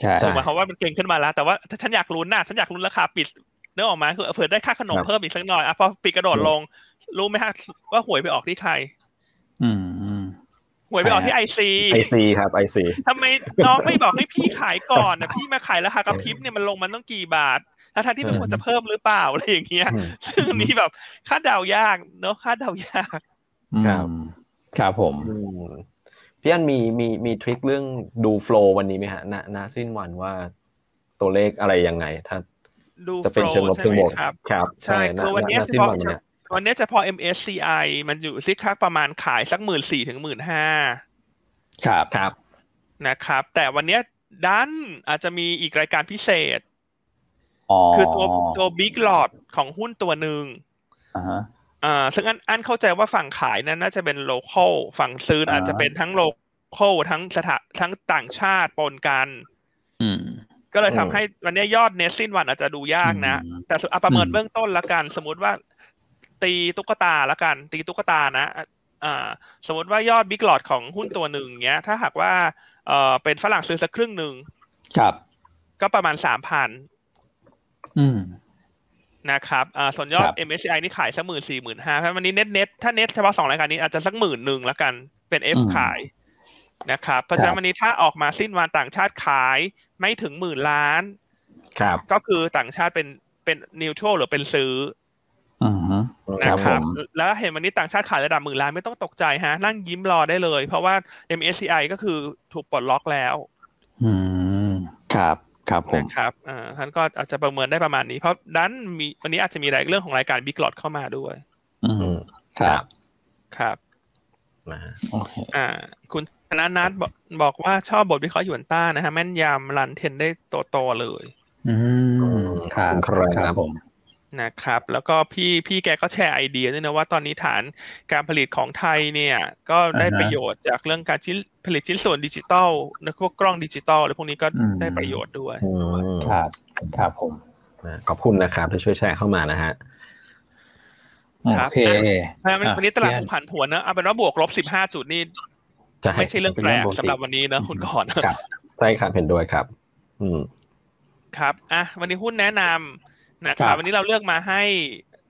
Speaker 1: ใช่
Speaker 2: ถูกไหมเพราะว่ามันเก่งขึ้นมาแล้ว แต่ว่าถ้าฉันอยากลุ้นนะฉันอยากลุ้นราคาปิดเนื้อออกมาคือเผื่อได้ค่าขนมเพิ่มอีกสักหน่อยอะพอปีกระโดดลง รู้ไหมฮะว่าหวยไปออกที่ใคร
Speaker 1: อืม
Speaker 2: หวยไปออกที่ไอซี
Speaker 3: ไอซีครับไอซี
Speaker 2: ทำไมน้องไม่บอกให้พี่ขายก่อนนะพี่มาขายราคากระพริบเนี่ยมันลงมันต้องกี่บาทถ้าท่านที่เป็นคนจะเพิ่มหรือเปล่าอะไรอย่างเงี้ย ซึ่งนี้แบบคาดเดายากเนาะคาดเดายาก
Speaker 1: ครับครับผม
Speaker 3: พี่อันมีมีมีทริคเรื่องดูโฟล์วันนี้ไหมฮะณณสิ้นวันว่าตัวเลขอะไรยังไงถ้าจะเป็นเชิงลบเชิงบวกครับ
Speaker 2: ใช่คือวันนี้เฉพาะ วันนี้เฉพาะ MSCI มันอยู่ซิคักประมาณขายสักหมื่นสี่ถึงหมื่นห้า
Speaker 1: ครับครับ
Speaker 2: นะครับ แต่วันนี้ดันอาจจะมีอีกรายการพิเศษ คือตัวตัว big lot ของหุ้นตัวหนึ่งอ่าซึ่งอันอันเข้าใจว่าฝั่งขายนั้นน่าจะเป็น local ฝั่งซื้ออาจจะเป็นทั้ง local ทั้งสถาทั้งต่างชาติปนกัน
Speaker 1: อืม
Speaker 2: ก็เลยทำให้วันนี้ยอดเน สิ้นวันอาจจะดูยากนะ แต่ประเมินเบื้องต้นละกัน สมมติว่า ตีตุ๊กตาละกัน ตีตุ๊กตานะอ่าสมมติว่ายอดบิ๊กหลอดของหุ้นตัวหนึ่งเนี้ย ถ้าหากว่าเอ่อเป็นฝรั่งซื้อสักครึ่งหนึ่ง
Speaker 1: ครับ
Speaker 2: ก็ประมาณสามพัน
Speaker 1: อืม
Speaker 2: นะครับอ่าส่วนยอด MSCI นี่ขายสักหมื่นสี่หมื่นห้าเพราะวันนี้เน็ตเน็ตถ้าเน็ตเฉพาะสองรายการนี้อาจจะสักหมื่นหนึ่งละกันเป็น F ขายนะครับ เพราะฉะนั้นวันนี้ถ้าออกมาสิ้นวันต่างชาติขายไม่ถึงหมื่นล้าน
Speaker 1: ครับ
Speaker 2: ก็คือต่างชาติเป็นเป็นนิวทรัลหรือเป็นซื้อ
Speaker 1: นะครับ
Speaker 2: แล้วเห็นวันนี้ต่างชาติขายระดับหมื่นล้านไม่ต้องตกใจฮะ นั่งยิ้มรอได้เลย เพราะว่า MSCI ก็คือถูกปลดล็อกแล้ว
Speaker 1: อืมครับครับผม
Speaker 2: นะครับอ่าท่านก็อาจจะประเมินได้ประมาณนี้ เพราะดันมีวันนี้อาจจะมีรายเรื่องของรายการบิ๊กหลอดเข้ามาด้วย
Speaker 1: อืมครับ
Speaker 2: ครับ
Speaker 1: โอเค
Speaker 2: อ่า คุณธนานัทบอกบอกว่าชอบบทวิเคราะห์หยวนต้านะฮะแม่นยำ run trend ได้โตๆเลย
Speaker 1: อืมครับครับผม
Speaker 2: นะครับแล้วก็พี่พี่แกก็แชร์ไอเดียด้วยนะว่าตอนนี้ฐานการผลิตของไทยเนี่ยก็ได้ประโยชน์จากเรื่องการชิ้นผลิตชิ้นส่วนดิจิตอลนะพวกกล้องดิจิตอลอะไรพวกนี้ก็ได้ประโยชน์ด้วย
Speaker 1: ครับครับผม
Speaker 3: ขอบคุณนะครับที่ช่วยแชร์เข้ามานะฮะ
Speaker 1: โอเค
Speaker 2: วันนี้ตลาดผันผวนนะเอาเป็นว่าบวกลบสิบห้าจุดนี่ไม่ใช่เรื่องแปลกสำหรับวันนี้นะคุณก่อน
Speaker 3: ครับใช่ครับเห็นด้วยครับ อืม
Speaker 2: ครับอะวันนี้หุ้นแนะนำ นะครับวันนี้เราเลือกมาให้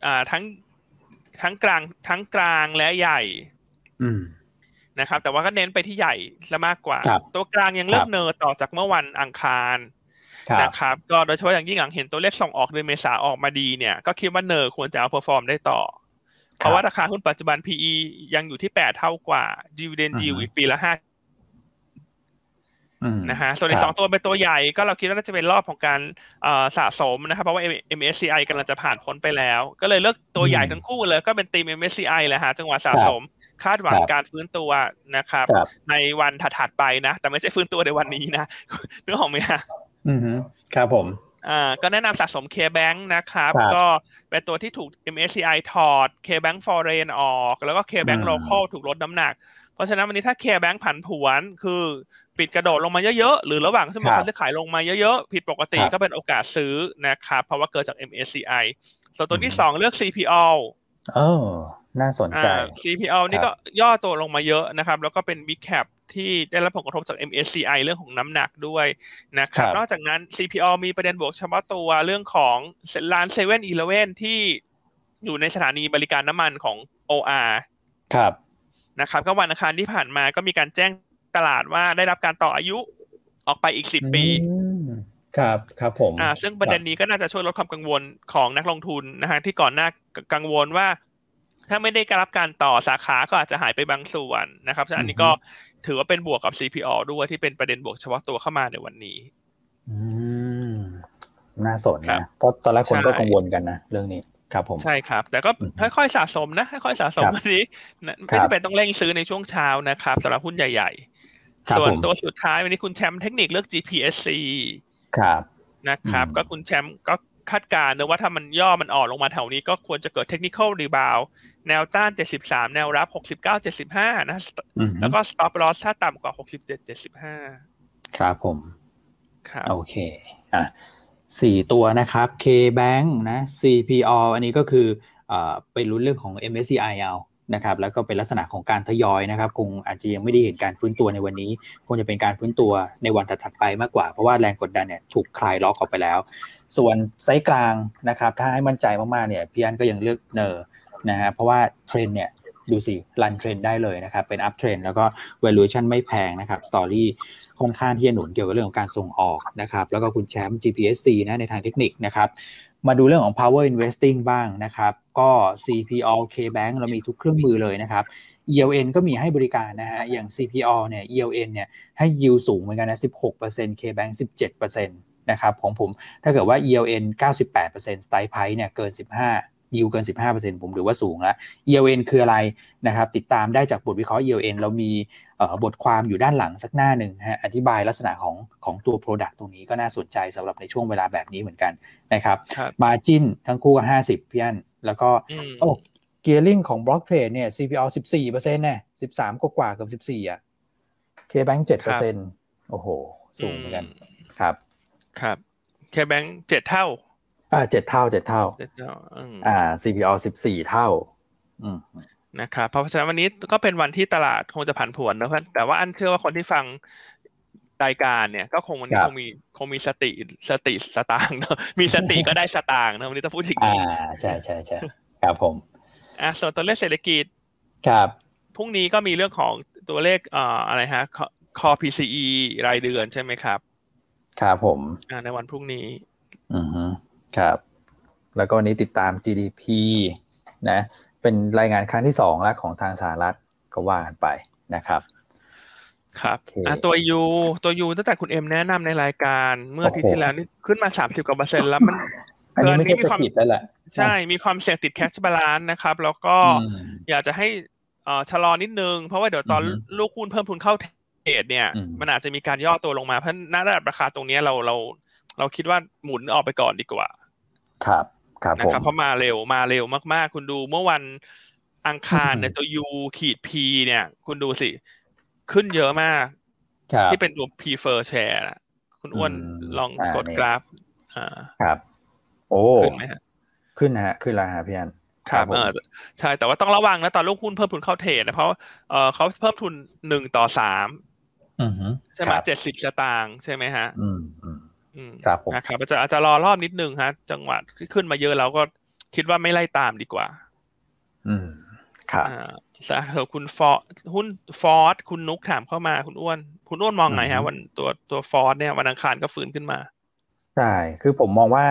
Speaker 2: อ่าทั้งทั้งกลางทั้งกลางและใหญ่
Speaker 1: อืม
Speaker 2: นะครับ แต่ว่าก็เน้นไปที่ใหญ่ซะมากกว่า ตัวกลางยังเลือก NER ต่อจากเมื่อวันอังคารนะครับ ก็โดยเฉพาะอย่างยิ่งหลังเห็นตัวเลขส่งออกเดือนเมษาออกมาดีเนี่ย ก็คิดว่า NER ควรจะ outperform ได้ต่อ เพราะว่าราคาหุ้นปัจจุบัน PE ยังอยู่ที่แปดเท่ากว่า dividend yield อีกปีละห้า นะฮะส่วนอีกสองตัวเป็นตัวใหญ่ก็เราคิดว่าน่าจะเป็นรอบของการสะสมนะครับเพราะว่า MSCI กำลังจะผ่านพ้นไปแล้ว ก็เลยเลือกตัวใหญ่ทั้งคู่เลยก็เป็นทีม MSCI แหละฮะจังหวะสะสมคาดหวังการฟื้นตัวนะครับ ในวันถัดๆไปนะ แต่ไม่ใช่ฟื้นตัวในวันนี้นะเรื่องของเมีย
Speaker 1: อืมครับผม
Speaker 2: อ่าก็แนะนำสะสม K-Bank นะครับ ก็เป็นตัวที่ถูก MSCI ถอด K-Bank Foreign ออก แล้วก็ K-Bank Local ถูกลดน้ำหนัก เพราะฉะนั้นวันนี้ถ้า K-Bank ผันผวนคือ ปิดกระโดดลงมาเยอะๆ หรือระหว่างที่มันจะขายลงมาเยอะๆ ผิดปกติก็เป็นโอกาสซื้อนะครับเพราะว่าเกิดจาก MSCI ส่วนตัวที่สองเลือก CPO
Speaker 1: เออน่าสนใจ
Speaker 2: CPO นี่ก็ย่อตัวลงมาเยอะนะครับ แล้วก็เป็น Big Cap ที่ได้รับผลกระทบจาก MSCI เรื่องของน้ำหนักด้วยนะครับ นอกจากนั้น CPO มีประเด็นบวกเฉพาะตัวเรื่องของร้านเซเว่นอีเลเว่นที่อยู่ในสถานีบริการน้ำมันของ OR
Speaker 1: ครับ
Speaker 2: นะครับก็วันอังคารที่ผ่านมาก็มีการแจ้ง ตลาดว่าได้รับการต่ออายุออกไปอีกสิบปี
Speaker 1: ครับครับผม
Speaker 2: อ่าซึ่งประเด็นนี้ก็น่าจะช่วยลดความกังวลของนักลงทุนนะฮะที่ก่อนหน้ากังวลว่า ถ้าไม่ได้รับการต่อสาขาก็อาจจะหายไปบางส่วนนะครับอันนี้ก็ถือว่าเป็นบวกกับ CPO ด้วยที่เป็นประเด็นบวกเฉพาะตัวเข้ามาในวันนี้
Speaker 1: อืม น่าสนนะเพราะตอนแรกคนก็กังวลกันนะเรื่องนี้ ครับผม
Speaker 2: ใช่ครับ แต่ก็ค่อยๆสะสมนะค่อยๆสะสมวันนี้ไม่จำเป็นต้องเร่งซื้อในช่วงเช้านะครับสำหรับหุ้นใหญ่ ๆ ส่วนตัวสุดท้ายวันนี้คุณแชมป์เทคนิคเลือก GPSC
Speaker 1: ครับ
Speaker 2: นะครับ ก็คุณแชมป์ก็คาดการณ์นะว่าถ้ามันย่อมันอ่อนลงมาแถวนี้ก็ควรจะเกิดเทคนิคอลรีบาวแนวต้าน 73 แนวรับ 69 75 นะ แล้วก็ stop loss ถ้าต่ำกว่า 67 75
Speaker 1: ครับผม
Speaker 2: ครับ
Speaker 1: โอเคอะ สี่ตัวนะครับ K-Bank นะ CPO อันนี้ก็คืออไปรุ้นเรื่องของ MSCI เอานะครับแล้วก็เป็นลักษณะของการทยอยนะครับ คงอาจจะยังไม่ได้เห็นการฟื้นตัวในวันนี้ คงจะเป็นการฟื้นตัวในวันถัดไปมากกว่า เพราะว่าแรงกดดันเนี่ยถูกคลายล็อกออกไปแล้ว ส่วนไซส์กลางนะครับถ้าให้มั่นใจมากๆเนี่ยพี่อันก็ยังเลือก NER นะฮะเพราะว่าเทรนเนี่ยดูสิ run trend ได้เลยนะครับเป็น uptrend แล้วก็ valuation ไม่แพงนะครับ story ค่อนข้างที่จะหนุนเกี่ยวกับเรื่องของการส่งออกนะครับแล้วก็คุณแชมป์ GPSC นะในทางเทคนิคนะครับมาดูเรื่องของ power investing บ้างนะครับก็ CPO KBank เรามีทุกเครื่องมือเลยนะครับ ELN ก็มีให้บริการนะฮะอย่าง CPO เนี่ย ELN เนี่ยให้ยิวสูงเหมือนกันนะ16% KBank 17%นะครับของผมถ้าเกิดว่า ELN 98% Strike p i เนี่ยเกิน 15 ยิวเกิน 15%ผมถือว่าสูงแล้ว ELN คืออะไรนะครับ ติดตามได้จากบทวิเคราะห์ ELN เรามีบทความอยู่ด้านหลังสักหน้าหนึ่งฮะอธิบายลักษณะของของตัว Product ตรงนี้ก็น่าสนใจสำหรับในช่วงเวลาแบบนี้เหมือนกันนะครับมาจินทั้งคู่ก็ 50พี่อันแล้วก็โอ้เกียร์ลิงของบล็อกเทรดเนี่ย CPO 14%เนี่ย13 กว่ากว่าเกือบ14อะ KBank 7%โอ้โห สูงเหมือนกันครับ
Speaker 2: ครับ KBank 7เท่า
Speaker 1: อ่าเจ็ดเท่าเจ็ดเท่า
Speaker 2: เจ็ดเท่า
Speaker 1: อ่า CPO สิบสี่เท่า อืม
Speaker 2: นะครับเพราะฉะนั้นวันนี้ก็เป็นวันที่ตลาดคงจะผันผวนนะเพื่อนแต่ว่าอันเชื่อว่าคนที่ฟังรายการเนี่ย ก็คงวันนี้คงมีคงมีสติสติสตางค์เนาะมีสติก็ได้สตางค์นะวันนี้จะพูดถึง
Speaker 1: อ่าใช่ใช่ใช่ครับผม
Speaker 2: อ่าส่วนตัวเลขเศรษฐกิจ
Speaker 1: ครับ
Speaker 2: พรุ่งนี้ก็มีเรื่องของตัวเลขอ่าอะไรฮะคอ PCE รายเดือนใช่ไหมครับ
Speaker 1: ครับผม
Speaker 2: อ่าในวันพรุ่งนี้
Speaker 1: อือฮึ ครับ แล้วก็นี้ติดตาม GDP นะ เป็นรายงานครั้งที่สองแล้วของทางสหรัฐก็ว่ากันไปนะครับ
Speaker 2: ครับตัวยูตัวยูตั้งแต่คุณเอ็มแนะนำในรายการเมื่อที่ที่แล้วนี่ขึ้นมาสามสิบกว่าเปอร์เซ็นต์แล้วมัน
Speaker 1: เกินนี้มีความแล้วแหละ
Speaker 2: ใช่ มีความเสี่ยงติดแคชบาลานนะครับ แล้วก็อยากจะให้ชะลอนิดนึง เพราะว่าเดี๋ยวตอนลูกหุ้นเพิ่มทุนเข้าเทรดเนี่ย มันอาจจะมีการย่อตัวลงมา เพราะณระดับราคาตรงนี้เราเรา เราคิดว่าหมุนออกไปก่อนดีกว่า
Speaker 1: ครับครับ
Speaker 2: นะครับเพราะมาเร็วมาเร็วมาก ๆ คุณดูเมื่อวันอังคารในตัว U ขีด P เนี่ย คุณดูสิ ขึ้นเยอะมาก ที่เป็นตัว P f e r share คุณอ้วนลองกดกราฟ อ่า
Speaker 1: ครับ โอ้
Speaker 2: ขึ้นไหมฮะ
Speaker 1: ขึ้นฮะ ขึ้นแล้วฮะพี่อัน
Speaker 2: ครับเออใช่แต่ว่าต้องระวังนะตอนลูกหุ้นเพิ่มทุนเข้าเทรดนะเพราะเออเขาเพิ่มทุนหนึ่งต่อสามใช่ไหมเจ็ดสิบสตางค์ใช่ไหมฮะ
Speaker 1: อืม
Speaker 2: ครับผมนะครับอาจจะอาจจะรอรอบนิดนึงฮะ จังหวะที่ขึ้นมาเยอะแล้วก็คิดว่าไม่ไล่ตามดีกว่า
Speaker 1: อืมครับ
Speaker 2: อ่าสาเหตุคุณฟอร์หุ้นฟอร์ดคุณนุกถามเข้ามาคุณอ้วน คุณอ้วนมองไงฮะ วันตัวตัวฟอร์ดเนี่ยวันอังคารก็ฟื้นขึ้นมา
Speaker 1: ใช่คือผมมองว่า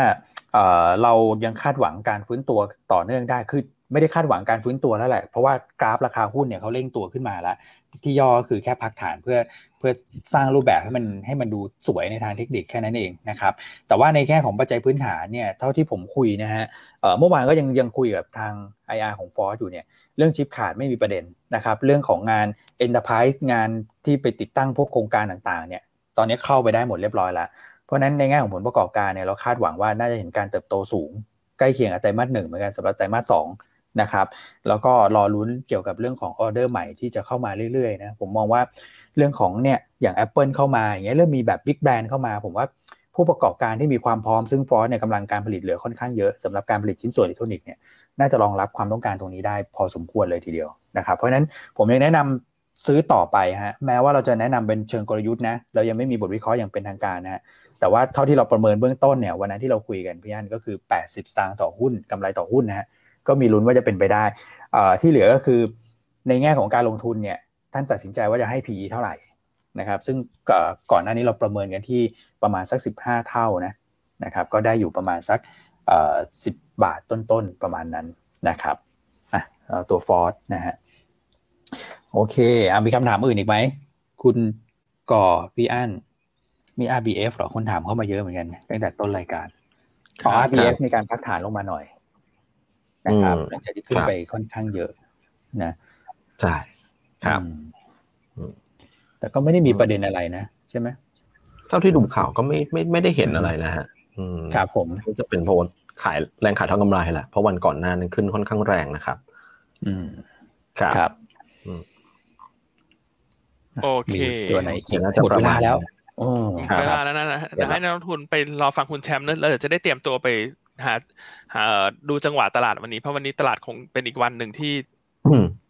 Speaker 1: เรายังคาดหวังการฟื้นตัวต่อเนื่องได้คือ ไม่ได้คาดหวังการฟื้นตัวแล้วแหละ เพราะว่ากราฟราคาหุ้นเนี่ยเขาเร่งตัวขึ้นมาแล้ว ที่ย่อคือแค่พักฐานเพื่อเพื่อสร้างรูปแบบให้มันให้มันดูสวยในทางเทคนิคแค่นั้นเองนะครับ แต่ว่าในแง่ของปัจจัยพื้นฐานเนี่ยเท่าที่ผมคุยนะฮะเมื่อวานก็ยังยังคุยกับทาง IR ของ FORTH อยู่เนี่ยเรื่องชิปขาดไม่มีประเด็นนะครับ เรื่องของงาน Enterprise งานที่ไปติดตั้งพวกโครงการต่างๆเนี่ยตอนนี้เข้าไปได้หมดเรียบร้อยแล้ว เพราะนั้นในแง่ของผลประกอบการเนี่ยเราคาดหวังว่าน่าจะเห็นการเติบโตสูงใกล้เคียงกับไตรมาสหนึ่งเหมือนกันสำหรับไตรมาสสอง นะครับ แล้วก็รอลุ้นเกี่ยวกับเรื่องของออเดอร์ใหม่ที่จะเข้ามาเรื่อยๆนะผมมองว่าเรื่องของเนี่ยอย่าง Apple เข้ามาอย่างเงี้ยเริ่มมีแบบ big brand เข้ามา ผมว่าผู้ประกอบการที่มีความพร้อมซึ่ง FORTH เนี่ยกำลังการผลิตเหลือค่อนข้างเยอะสำหรับการผลิตชิ้นส่วนอิเล็กทรอนิกส์เนี่ยน่าจะรองรับความต้องการตรงนี้ได้พอสมควรเลยทีเดียวนะครับเพราะฉะนั้นผมยังแนะนำซื้อต่อไปฮะแม้ว่าเราจะแนะนำเป็นเชิงกลยุทธ์นะเรายังไม่มีบทวิเคราะห์อย่างเป็นทางการนะฮะแต่ว่าเท่าที่เราประเมินเบื้องต้นเนี่ยวันนั้นที่เราคุยกันพี่อันก็คือ 80 สตางค์ต่อหุ้นกำไรต่อหุ้นนะฮะ ก็มีลุ้นว่าจะเป็นไปได้ที่เหลือก็คือในแง่ของการลงทุนเนี่ยท่านตัดสินใจว่าจะให้ PE เท่าไหร่นะครับซึ่งก่อนหน้านี้เราประเมินกันที่ประมาณสัก 15 เท่านะนะครับก็ได้อยู่ประมาณสักสิบบาทต้นๆ ประมาณนั้นนะครับอะตัวฟอร์ดนะฮะโอเคอะมีคำถามอื่นอีกไหม คุณก่อพี่อั้นมี RBF หรอคนถามเข้ามาเยอะเหมือนกันตั้งแต่ต้นรายการอ๋อ RBF มีการพักฐานลงมาหน่อย นะครับหลังจากที่ขึ้นไปค่อนข้างเยอะนะ
Speaker 3: ใช่ครับ
Speaker 1: แต่ก็ไม่ได้มีประเด็นอะไรนะใช่ไหม
Speaker 3: เท่าที่ดูข่าวก็ไม่ไม่ไม่ได้เห็นอะไรนะฮะ
Speaker 1: ครับผม
Speaker 3: จะเป็นเพราะขายแรงขายทางกำไรแหละเพราะวันก่อนหน้านั้นขึ้นค่อนข้างแรงนะครับ
Speaker 1: อืม
Speaker 3: ครับ
Speaker 1: ครับ
Speaker 2: โอเค
Speaker 1: ตัวไหน
Speaker 3: หมดเวลาแล้ว
Speaker 2: เวลาแล้วนะเดี๋ยวให้นักลงทุนไปรอฟังคุณแชมป์นั่นแล้วเดี๋ยวจะได้เตรียมตัวไปหาหาดูจังหวะตลาดวันนี้เพราะวันนี้ตลาดคงเป็นอีกวันหนึ่งที่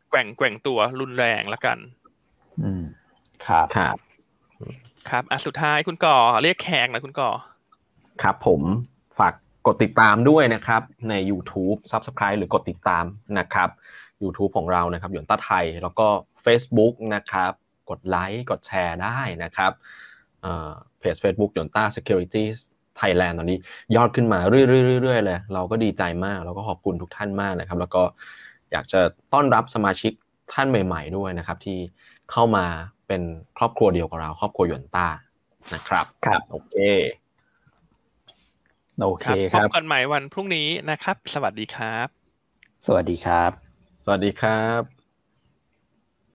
Speaker 2: แกว่งแกว่งตัวรุนแรงแล้วกัน
Speaker 1: อืมครับ
Speaker 3: ครับ
Speaker 2: ครับอะสุดท้ายคุณก่อเรียกแขกนะคุณก่อ
Speaker 3: ครับผมฝากกดติดตามด้วยนะครับใน YouTube Subscribe หรือกดติดตามนะครับ YouTube ของเรานะครับหยวนต้าไทย แล้วก็ Facebook นะครับ กดไลค์กดแชร์ได้นะครับ เพจ Facebook หยวนต้า Security Thailand ตอนนี้ยอดขึ้นมาเรื่อยๆเลยเราก็ดีใจมากแล้วก็ขอบคุณทุกท่านมากนะครับ แล้วก็อยากจะต้อนรับสมาชิกท่านใหม่ ๆ ด้วยนะครับ ที่เข้ามาเป็นครอบครัวเดียวกับเรา ครอบครัวหยวนต้านะครับ
Speaker 1: ครับ
Speaker 3: โอเค
Speaker 1: โอเคครับพ
Speaker 2: บกันใหม่วันพรุ่งนี้นะครับ สวัสดีครับ
Speaker 1: สวัสดีครับ
Speaker 3: สวัสดีครับ